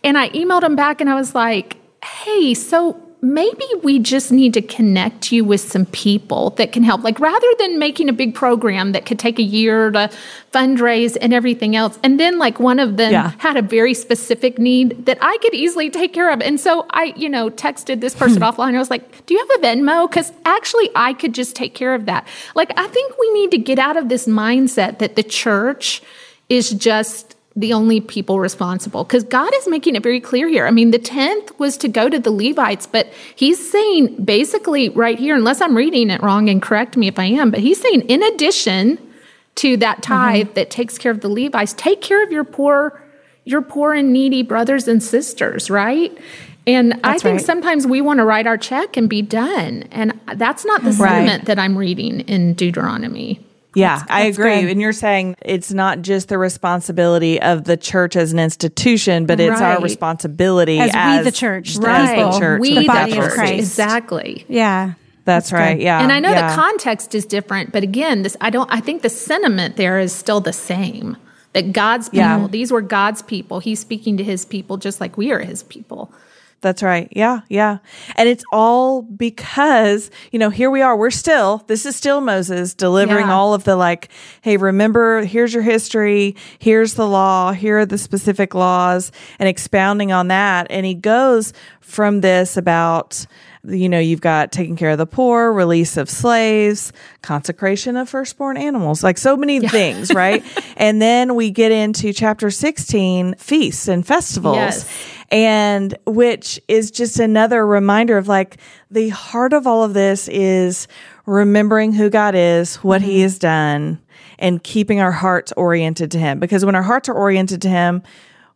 And I emailed them back and I was like, hey, so maybe we just need to connect you with some people that can help. Like rather than making a big program that could take a year to fundraise and everything else. And then like one of them Yeah. had a very specific need that I could easily take care of. And so I, you know, texted this person hmm. offline. I was like, do you have a Venmo? Because actually I could just take care of that. Like I think we need to get out of this mindset that the church is just the only people responsible because God is making it very clear here. I mean, the 10th was to go to the Levites, but he's saying basically right here, unless I'm reading it wrong and correct me if I am, but he's saying in addition to that mm-hmm. tithe that takes care of the Levites, take care of your poor, your poor and needy brothers and sisters, right? And I think right. sometimes we want to write our check and be done. And that's not the sentiment that I'm reading in Deuteronomy. Yeah, I that's agree. good. And you're saying it's not just the responsibility of the church as an institution, but it's our responsibility As as, we, the church, the Right. people, the church, we the the body of. Christ. Exactly. Yeah. That's, That's right. good. Yeah, And I know yeah. the context is different, but again, this I don't I think the sentiment there is still the same. That God's people, Yeah. these were God's people. He's speaking to his people just like we are his people. That's right. Yeah, yeah. And it's all because, you know, here we are. We're still, this is still Moses delivering Yeah. all of the like, hey, remember, here's your history, here's the law, here are the specific laws, and expounding on that. And he goes from this about, you know, you've got taking care of the poor, release of slaves, consecration of firstborn animals, like so many things, right? and then we get into chapter 16, feasts and festivals Yes. And which is just another reminder of like the heart of all of this is remembering who God is, what he mm-hmm. has done, and keeping our hearts oriented to him. Because when our hearts are oriented to him,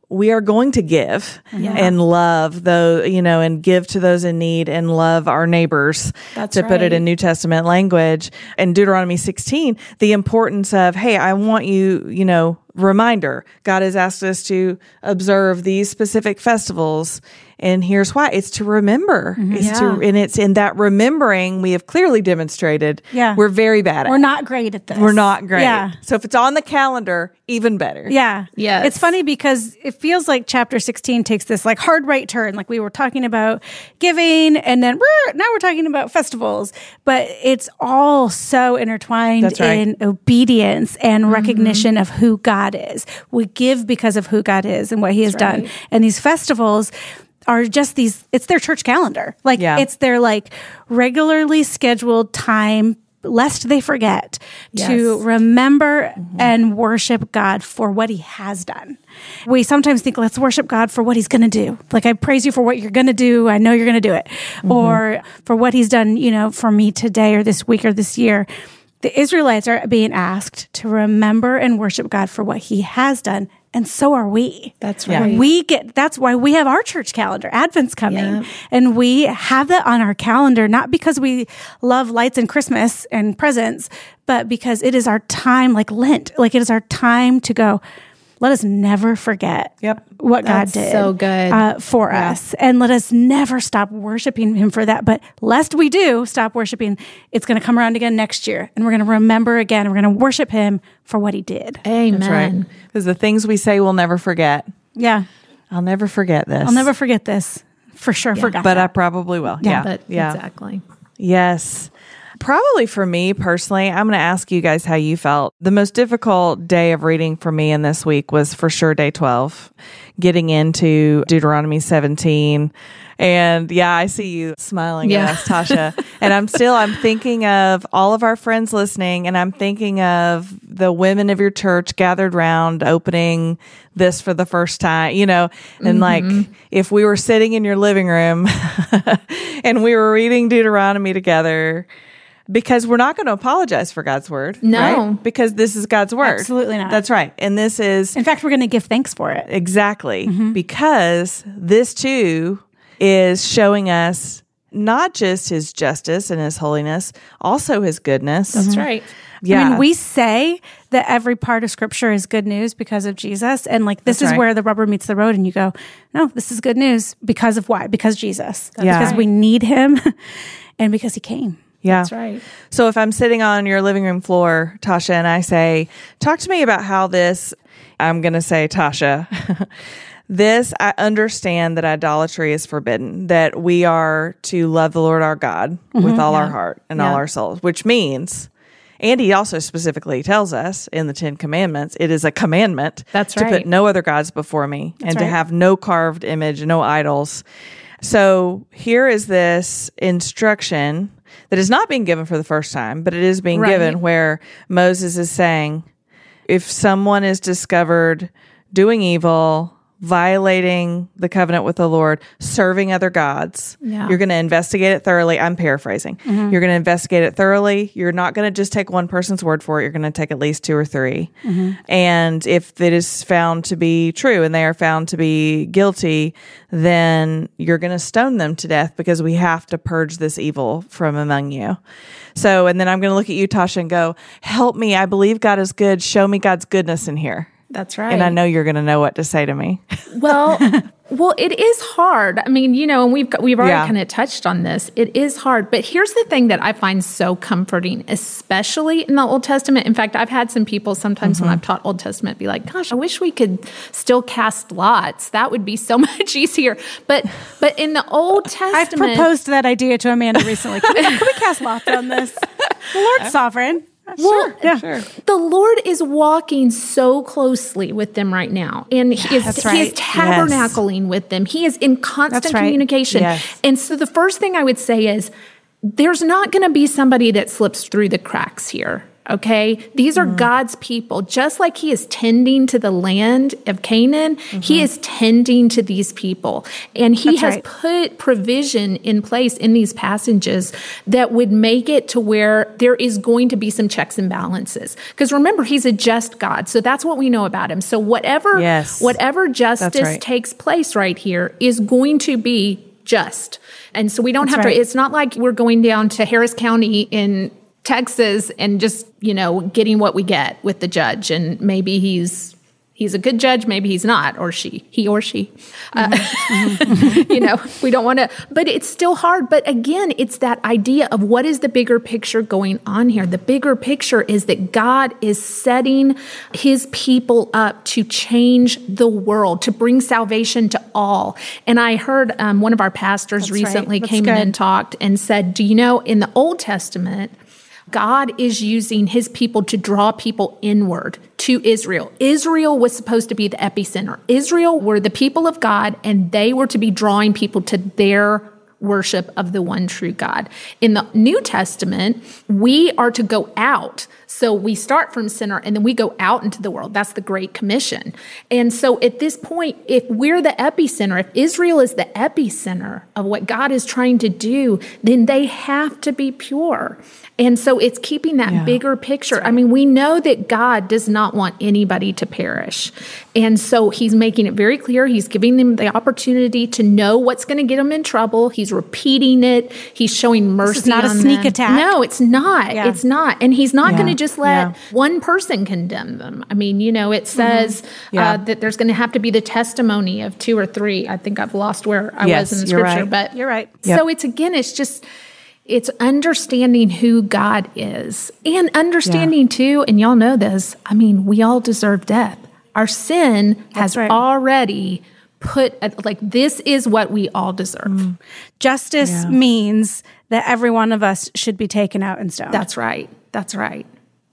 we are going to give and love those, you know, and give to those in need and love our neighbors. That's to put it in New Testament language. And Deuteronomy 16, the importance of, hey, I want you, you know, reminder. God has asked us to observe these specific festivals. And here's why it's to remember. Mm-hmm. Yeah. and it's in that remembering we have clearly demonstrated Yeah. we're very bad at. We're not great at this. We're not great. Yeah. So if it's on the calendar, even better. Yeah. Yeah. It's funny because it feels like chapter 16 takes this like hard right turn. Like we were talking about giving and then now we're talking about festivals, but it's all so intertwined right. in obedience and Mm-hmm. recognition of who God is. We give because of who God is and what he has done. And these festivals are just these it's their church calendar. Like Yeah. it's their like regularly scheduled time lest they forget to Yes. remember and worship God for what he has done. We sometimes think, let's worship God for what he's going to do. Like, I praise you for what you're going to do. I know you're going to do it. Mm-hmm. Or for what he's done, you know, for me today or this week or this year. The Israelites are being asked to remember and worship God for what he has done. And so are we. That's Yeah. right. We get that's why we have our church calendar. Advent's coming. Yeah. And we have that on our calendar, not because we love lights and Christmas and presents, but because it is our time, like Lent, like it is our time to go, let us never forget Yep. what That's God did so good. Uh, for us. And let us never stop worshiping Him for that. But lest we do stop worshiping, it's going to come around again next year. And we're going to remember again. We're going to worship Him for what He did. Amen. That's right. Because the things we say we'll never forget. Yeah. I'll never forget this. I'll never forget this. For sure. Forgot. But that. I probably will. Yeah. But yeah. exactly. Yes. Probably for me personally, I'm going to ask you guys how you felt. The most difficult day of reading for me in this week was for sure day 12, getting into Deuteronomy 17. And yeah, I see you smiling Yeah. at us, Tasha. and I'm still, I'm thinking of all of our friends listening, and I'm thinking of the women of your church gathered round opening this for the first time, you know, and like mm-hmm. if we were sitting in your living room and we were reading Deuteronomy together, because we're not going to apologize for God's word. No. right? Because this is God's word. Absolutely not. That's right. And this is In fact, we're going to give thanks for it. exactly Mm-hmm. because this too is showing us not just his justice and his holiness, also his goodness. That's right. Yeah. I mean, we say that every part of scripture is good news because of Jesus. And like, this That's is right. where the rubber meets the road. And you go, no, this is good news because of why? Because Jesus. Yeah. Because we need him and because he came. Yeah. That's right. So if I'm sitting on your living room floor, Tasha, and I say, talk to me about how this, I'm going to say, Tasha, this, I understand that idolatry is forbidden, that we are to love the Lord our God mm-hmm. with all our heart and all our souls, which means, and he also specifically tells us in the Ten Commandments, it is a commandment That's to put no other gods before me and to have no carved image, no idols. So here is this instruction that is not being given for the first time, but it is being Right. given where Moses is saying, if someone is discovered doing evil, violating the covenant with the Lord, serving other gods, Yeah. you're going to investigate it thoroughly. I'm paraphrasing. Mm-hmm. You're going to investigate it thoroughly. You're not going to just take one person's word for it. You're going to take at least two or 3 mm-hmm. And if it is found to be true and they are found to be guilty, then you're going to stone them to death because we have to purge this evil from among you. So, and then I'm going to look at you, Tasha, and go, help me. I believe God is good. Show me God's goodness in here. That's right. And I know you're going to know what to say to me. Well, well, it is hard. I mean, you know, and we've got, we've already Yeah. kind of touched on this. It is hard, but here's the thing that I find so comforting, especially in the Old Testament. In fact, I've had some people sometimes Mm-hmm. when I've taught Old Testament be like, "Gosh, I wish we could still cast lots. That would be so much easier." But but in the Old Testament, I've proposed that idea to Amanda recently. Can we, can we cast lots on this? The Lord's sovereign. Well, yeah. Sure. the Lord is walking so closely with them right now. And he is, That's he is right. tabernacling with them. He is in constant right. communication. Yes. And so the first thing I would say is there's not going to be somebody that slips through the cracks here. Okay. These are mm-hmm. God's people. Just like he is tending to the land of Canaan, mm-hmm. he is tending to these people. And he That's has right. put provision in place in these passages that would make it to where there is going to be some checks and balances. Because remember, he's a just God. So that's what we know about him. So whatever, yes. whatever justice right. takes place right here is going to be just. And so we don't That's have right. to, it's not like we're going down to Harris County in Texas and just, you know, getting what we get with the judge. And maybe he's he's a good judge maybe he's not or she he or she uh, mm-hmm. you know we don't want to but it's still hard but again it's that idea of what is the bigger picture going on here the bigger picture is that god is setting his people up to change the world to bring salvation to all and i heard um, one of our pastors That's recently right. came good. in and talked and said do you know in the old testament God is using his people to draw people inward to Israel. Israel was supposed to be the epicenter. Israel were the people of God, and they were to be drawing people to their worship of the one true God. In the New Testament, we are to go out. So we start from center and then we go out into the world. That's the Great Commission. And so at this point, if we're the epicenter, if Israel is the epicenter of what God is trying to do, then they have to be pure. And so it's keeping that yeah, bigger picture. Right. I mean, we know that God does not want anybody to perish. And so he's making it very clear. He's giving them the opportunity to know what's going to get them in trouble. He's repeating it. He's showing mercy. It's not a sneak them. attack. No, it's not. Yeah. It's not. And he's not yeah. going to just let one person condemn them. I mean, you know, it mm-hmm. says mm-hmm. uh, that there's going to have to be the testimony of two or three. I think I've lost where I yes, was in the scripture, right. but you're right. Yep. So it's again, it's just it's understanding who God is and understanding yeah. too, and y'all know this. I mean, we all deserve death. Our sin That's has right. already put, like, this is what we all deserve. Mm. Justice yeah. means that every one of us should be taken out and stoned. That's right. That's right.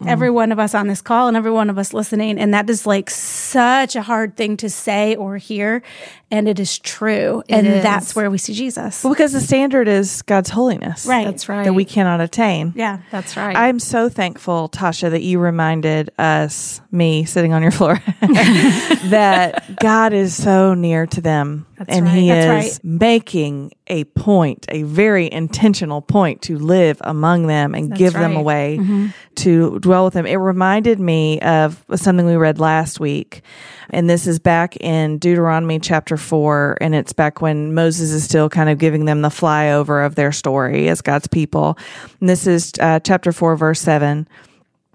Mm. Every one of us on this call and every one of us listening. And that is like such a hard thing to say or hear. And it is true. It and is. that's where we see Jesus. Well, because the standard is God's holiness. Right. That's right. That we cannot attain. Yeah. That's right. I'm so thankful, Tasha, that you reminded us, me sitting on your floor, that God is so near to them. That's and right. He that's is right. making a point, a very intentional point to live among them and That's give right. them away mm-hmm. To dwell with them. It reminded me of something we read last week. And this is back in Deuteronomy chapter four. And it's back when Moses is still kind of giving them the flyover of their story as God's people. And this is uh, chapter four, verse seven.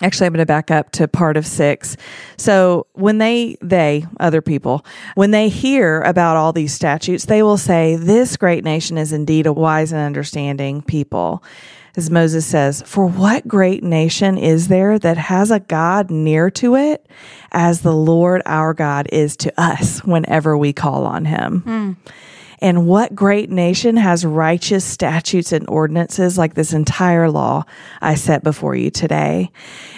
Actually, I'm going to back up to part of six. So when they, they, other people, when they hear about all these statutes, they will say, this great nation is indeed a wise and understanding people. As Moses says, for what great nation is there that has a God near to it as the Lord our God is to us whenever we call on him? Mm. And what great nation has righteous statutes and ordinances like this entire law I set before you today?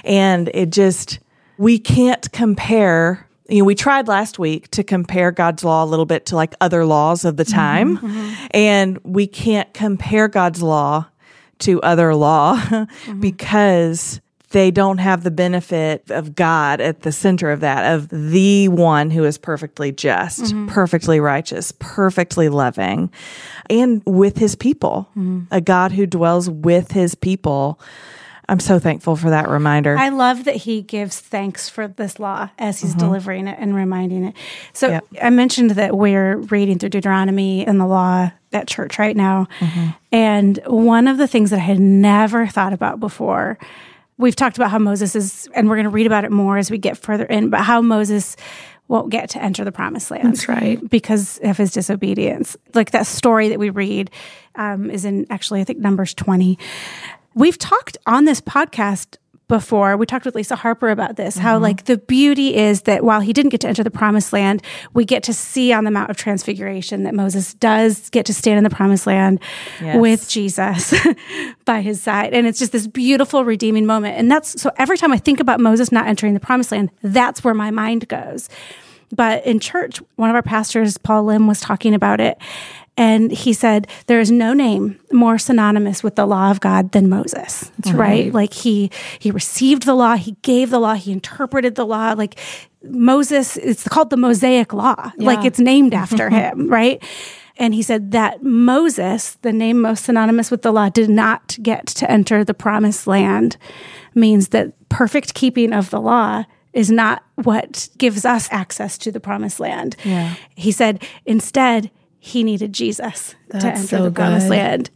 And it just, we can't compare you know, we tried last week to compare God's law a little bit to like other laws of the mm-hmm, time, mm-hmm. and we can't compare God's law to other law mm-hmm. because they don't have the benefit of God at the center of that, of the one who is perfectly just, mm-hmm. perfectly righteous, perfectly loving, and with his people, mm-hmm. a God who dwells with his people. I'm so thankful for that reminder. I love that he gives thanks for this law as he's mm-hmm. delivering it and reminding it. So yep. I mentioned that we're reading through Deuteronomy and the law at church right now. Mm-hmm. And one of the things that I had never thought about before we've talked about how Moses is, and we're going to read about it more as we get further in, but how Moses won't get to enter the promised land. That's right. Because of his disobedience. Like that story that we read um, is in actually, I think, Numbers 20. We've talked on this podcast before. We talked with Lisa Harper about this, mm-hmm. how like the beauty is that while he didn't get to enter the promised land, we get to see on the Mount of Transfiguration that Moses does get to stand in the promised land yes. with Jesus by his side. And it's just this beautiful redeeming moment. And that's so every time I think about Moses not entering the promised land, that's where my mind goes. But in church, one of our pastors, Paul Lim, was talking about it. And he said, There is no name more synonymous with the law of God than Moses. That's right. Like he he received the law, he gave the law, he interpreted the law. Like Moses, it's called the Mosaic Law. Like it's named after him, right? And he said that Moses, the name most synonymous with the law, did not get to enter the promised land, means that perfect keeping of the law is not what gives us access to the promised land. Yeah. He said instead, he needed Jesus to enter so the promised good. land.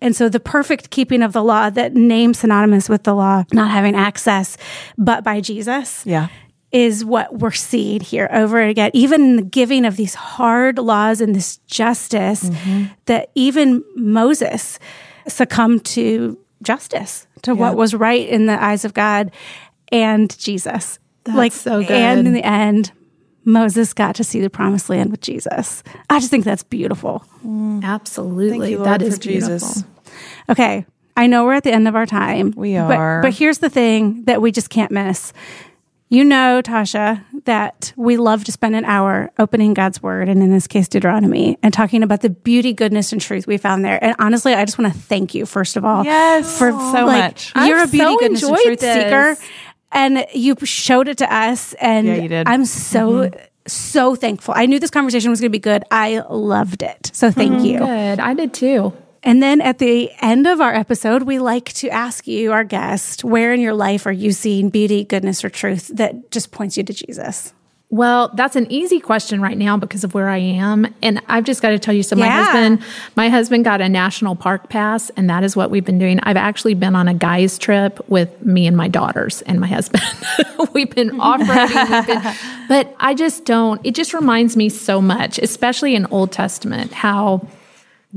And so the perfect keeping of the law, that name synonymous with the law, not having access but by Jesus, Yeah. is what we're seeing here over and again. Even in the giving of these hard laws and this justice, Mm-hmm. that even Moses succumbed to justice, to what was right in the eyes of God and Jesus. That's so good. And in the end, Moses got to see the promised land with Jesus. I just think that's beautiful. Mm. Absolutely. Thank you, Lord, that for Jesus. beautiful. Okay. I know we're at the end of our time. We but- are. But, here's the thing that we just can't miss. You know, Tasha, that we love to spend an hour opening God's word, and in this case, Deuteronomy, and talking about the beauty, goodness, and truth we found there. And honestly, I just want to thank you, first of all. Yes, For so like, much. You're I've a beauty, so goodness, and enjoyed truth this. seeker. And you showed it to us. And Yeah, you did. I'm so, mm-hmm. so thankful. I knew this conversation was going to be good. I loved it. So thank mm-hmm. you. Good. I did too. And then at the end of our episode, we like to ask you, our guest, where in your life are you seeing beauty, goodness, or truth that just points you to Jesus? Well, that's an easy question right now because of where I am. And I've just got to tell you so my Yeah. husband my husband got a national park pass and that is what we've been doing. I've actually been on a guys trip with me and my daughters and my husband. we've been off-roading, we've been, but I just don't it just reminds me so much, especially in Old Testament, how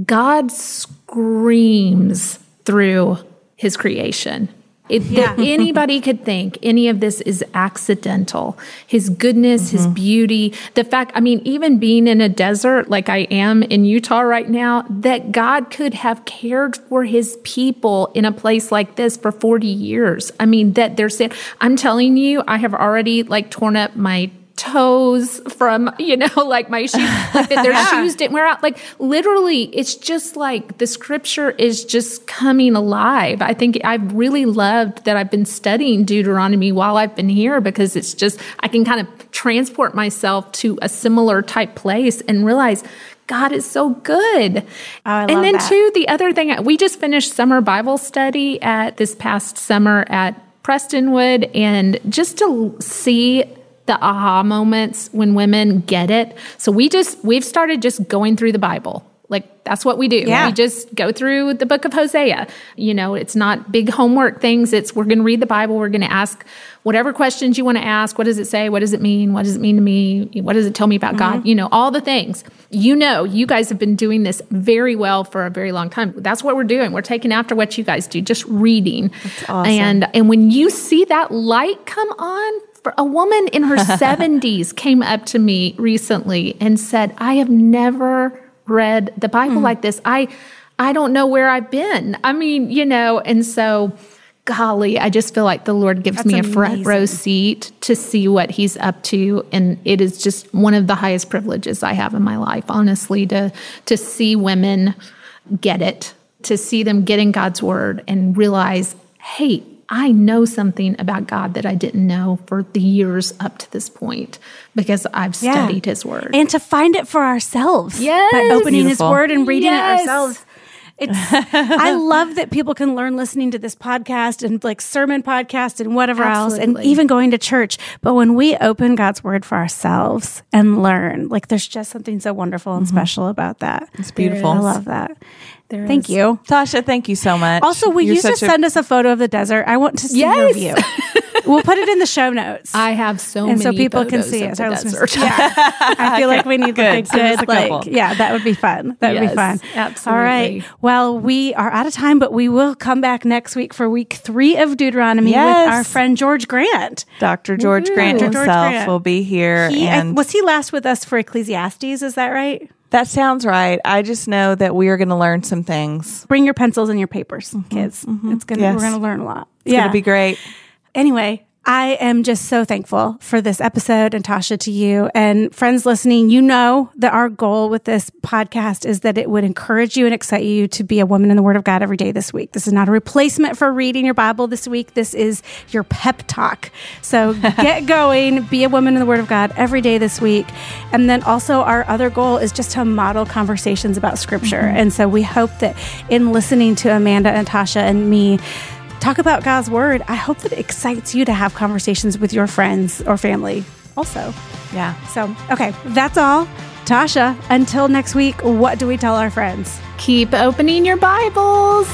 God screams through his creation. It, that anybody could think any of this is accidental. His goodness, his mm-hmm. beauty, the fact, I mean, even being in a desert like I am in Utah right now, that God could have cared for his people in a place like this for 40 years. I mean, that they're saying, I'm telling you, I have already like torn up my toes from you know like my shoes like that their shoes didn't wear out like literally it's just like the scripture is just coming alive i think i've really loved that i've been studying deuteronomy while i've been here because it's just i can kind of transport myself to a similar type place and realize God is so good. Oh, I and then that. too, the other thing we just finished summer Bible study at this past summer at Prestonwood, and just to see the aha moments when women get it. So we just we've started just going through the Bible. Like that's what we do. Yeah. We just go through the book of Hosea. You know, it's not big homework things. It's we're going to read the Bible. We're going to ask whatever questions you want to ask. What does it say? What does it mean? What does it mean to me? What does it tell me about God? Mm-hmm. You know, all the things. You know, you guys have been doing this very well for a very long time. That's what we're doing. We're taking after what you guys do, just reading. awesome. And and when you see that light come on, a woman in her 70s came up to me recently and said, "I have never read the Bible hmm. like this. I I don't know where I've been. I mean, you know, and so golly, I just feel like the Lord gives That's me a front row seat to see what he's up to and it is just one of the highest privileges I have in my life, honestly, to to see women get it, to see them get in God's word and realize, hey, I know something about God that I didn't know for the years up to this point because I've Yeah. studied his word. And to find it for ourselves. Yes. By opening Beautiful. his word and reading Yes. it ourselves. It's I love that people can learn listening to this podcast and like sermon podcast and whatever else and even going to church. But when we open God's word for ourselves and learn, like there's just something so wonderful and mm-hmm. special about that. It's beautiful. I love that. There Thank is. you. Tasha, thank you so much. Also, will You're you just a- send us a photo of the desert? I want to see Yes. your view. we'll put it in the show notes. I have so many. and many so people can see it. the Our listeners- desert. Yeah, I feel like we need Good. like a Send us good, a like, yeah, that would be fun. That would be fun. absolutely. All right. Well, we are out of time, but we will come back next week for week three of Deuteronomy Yes. with our friend George Grant. Dr. George Woo. Grant Dr. himself George Grant. will be here. He, I- and was he last with us for Ecclesiastes? Is that right? that sounds right. I just know that we are going to learn some things. Bring your pencils and your papers, mm-hmm. kids. Mm-hmm. It's gonna Yes. we're gonna learn a lot. It's going to be great. Anyway, I am just so thankful for this episode and Tasha to you and friends listening. You know that our goal with this podcast is that it would encourage you and excite you to be a woman in the Word of God every day this week. This is not a replacement for reading your Bible this week. This is your pep talk. So get going, be a woman in the Word of God every day this week. And then also, our other goal is just to model conversations about Scripture. Mm-hmm. And so we hope that in listening to Amanda and Tasha and me, talk about God's word. I hope that it excites you to have conversations with your friends or family also. Yeah. So, okay, that's all. Tasha, until next week, what do we tell our friends? Keep opening your Bibles.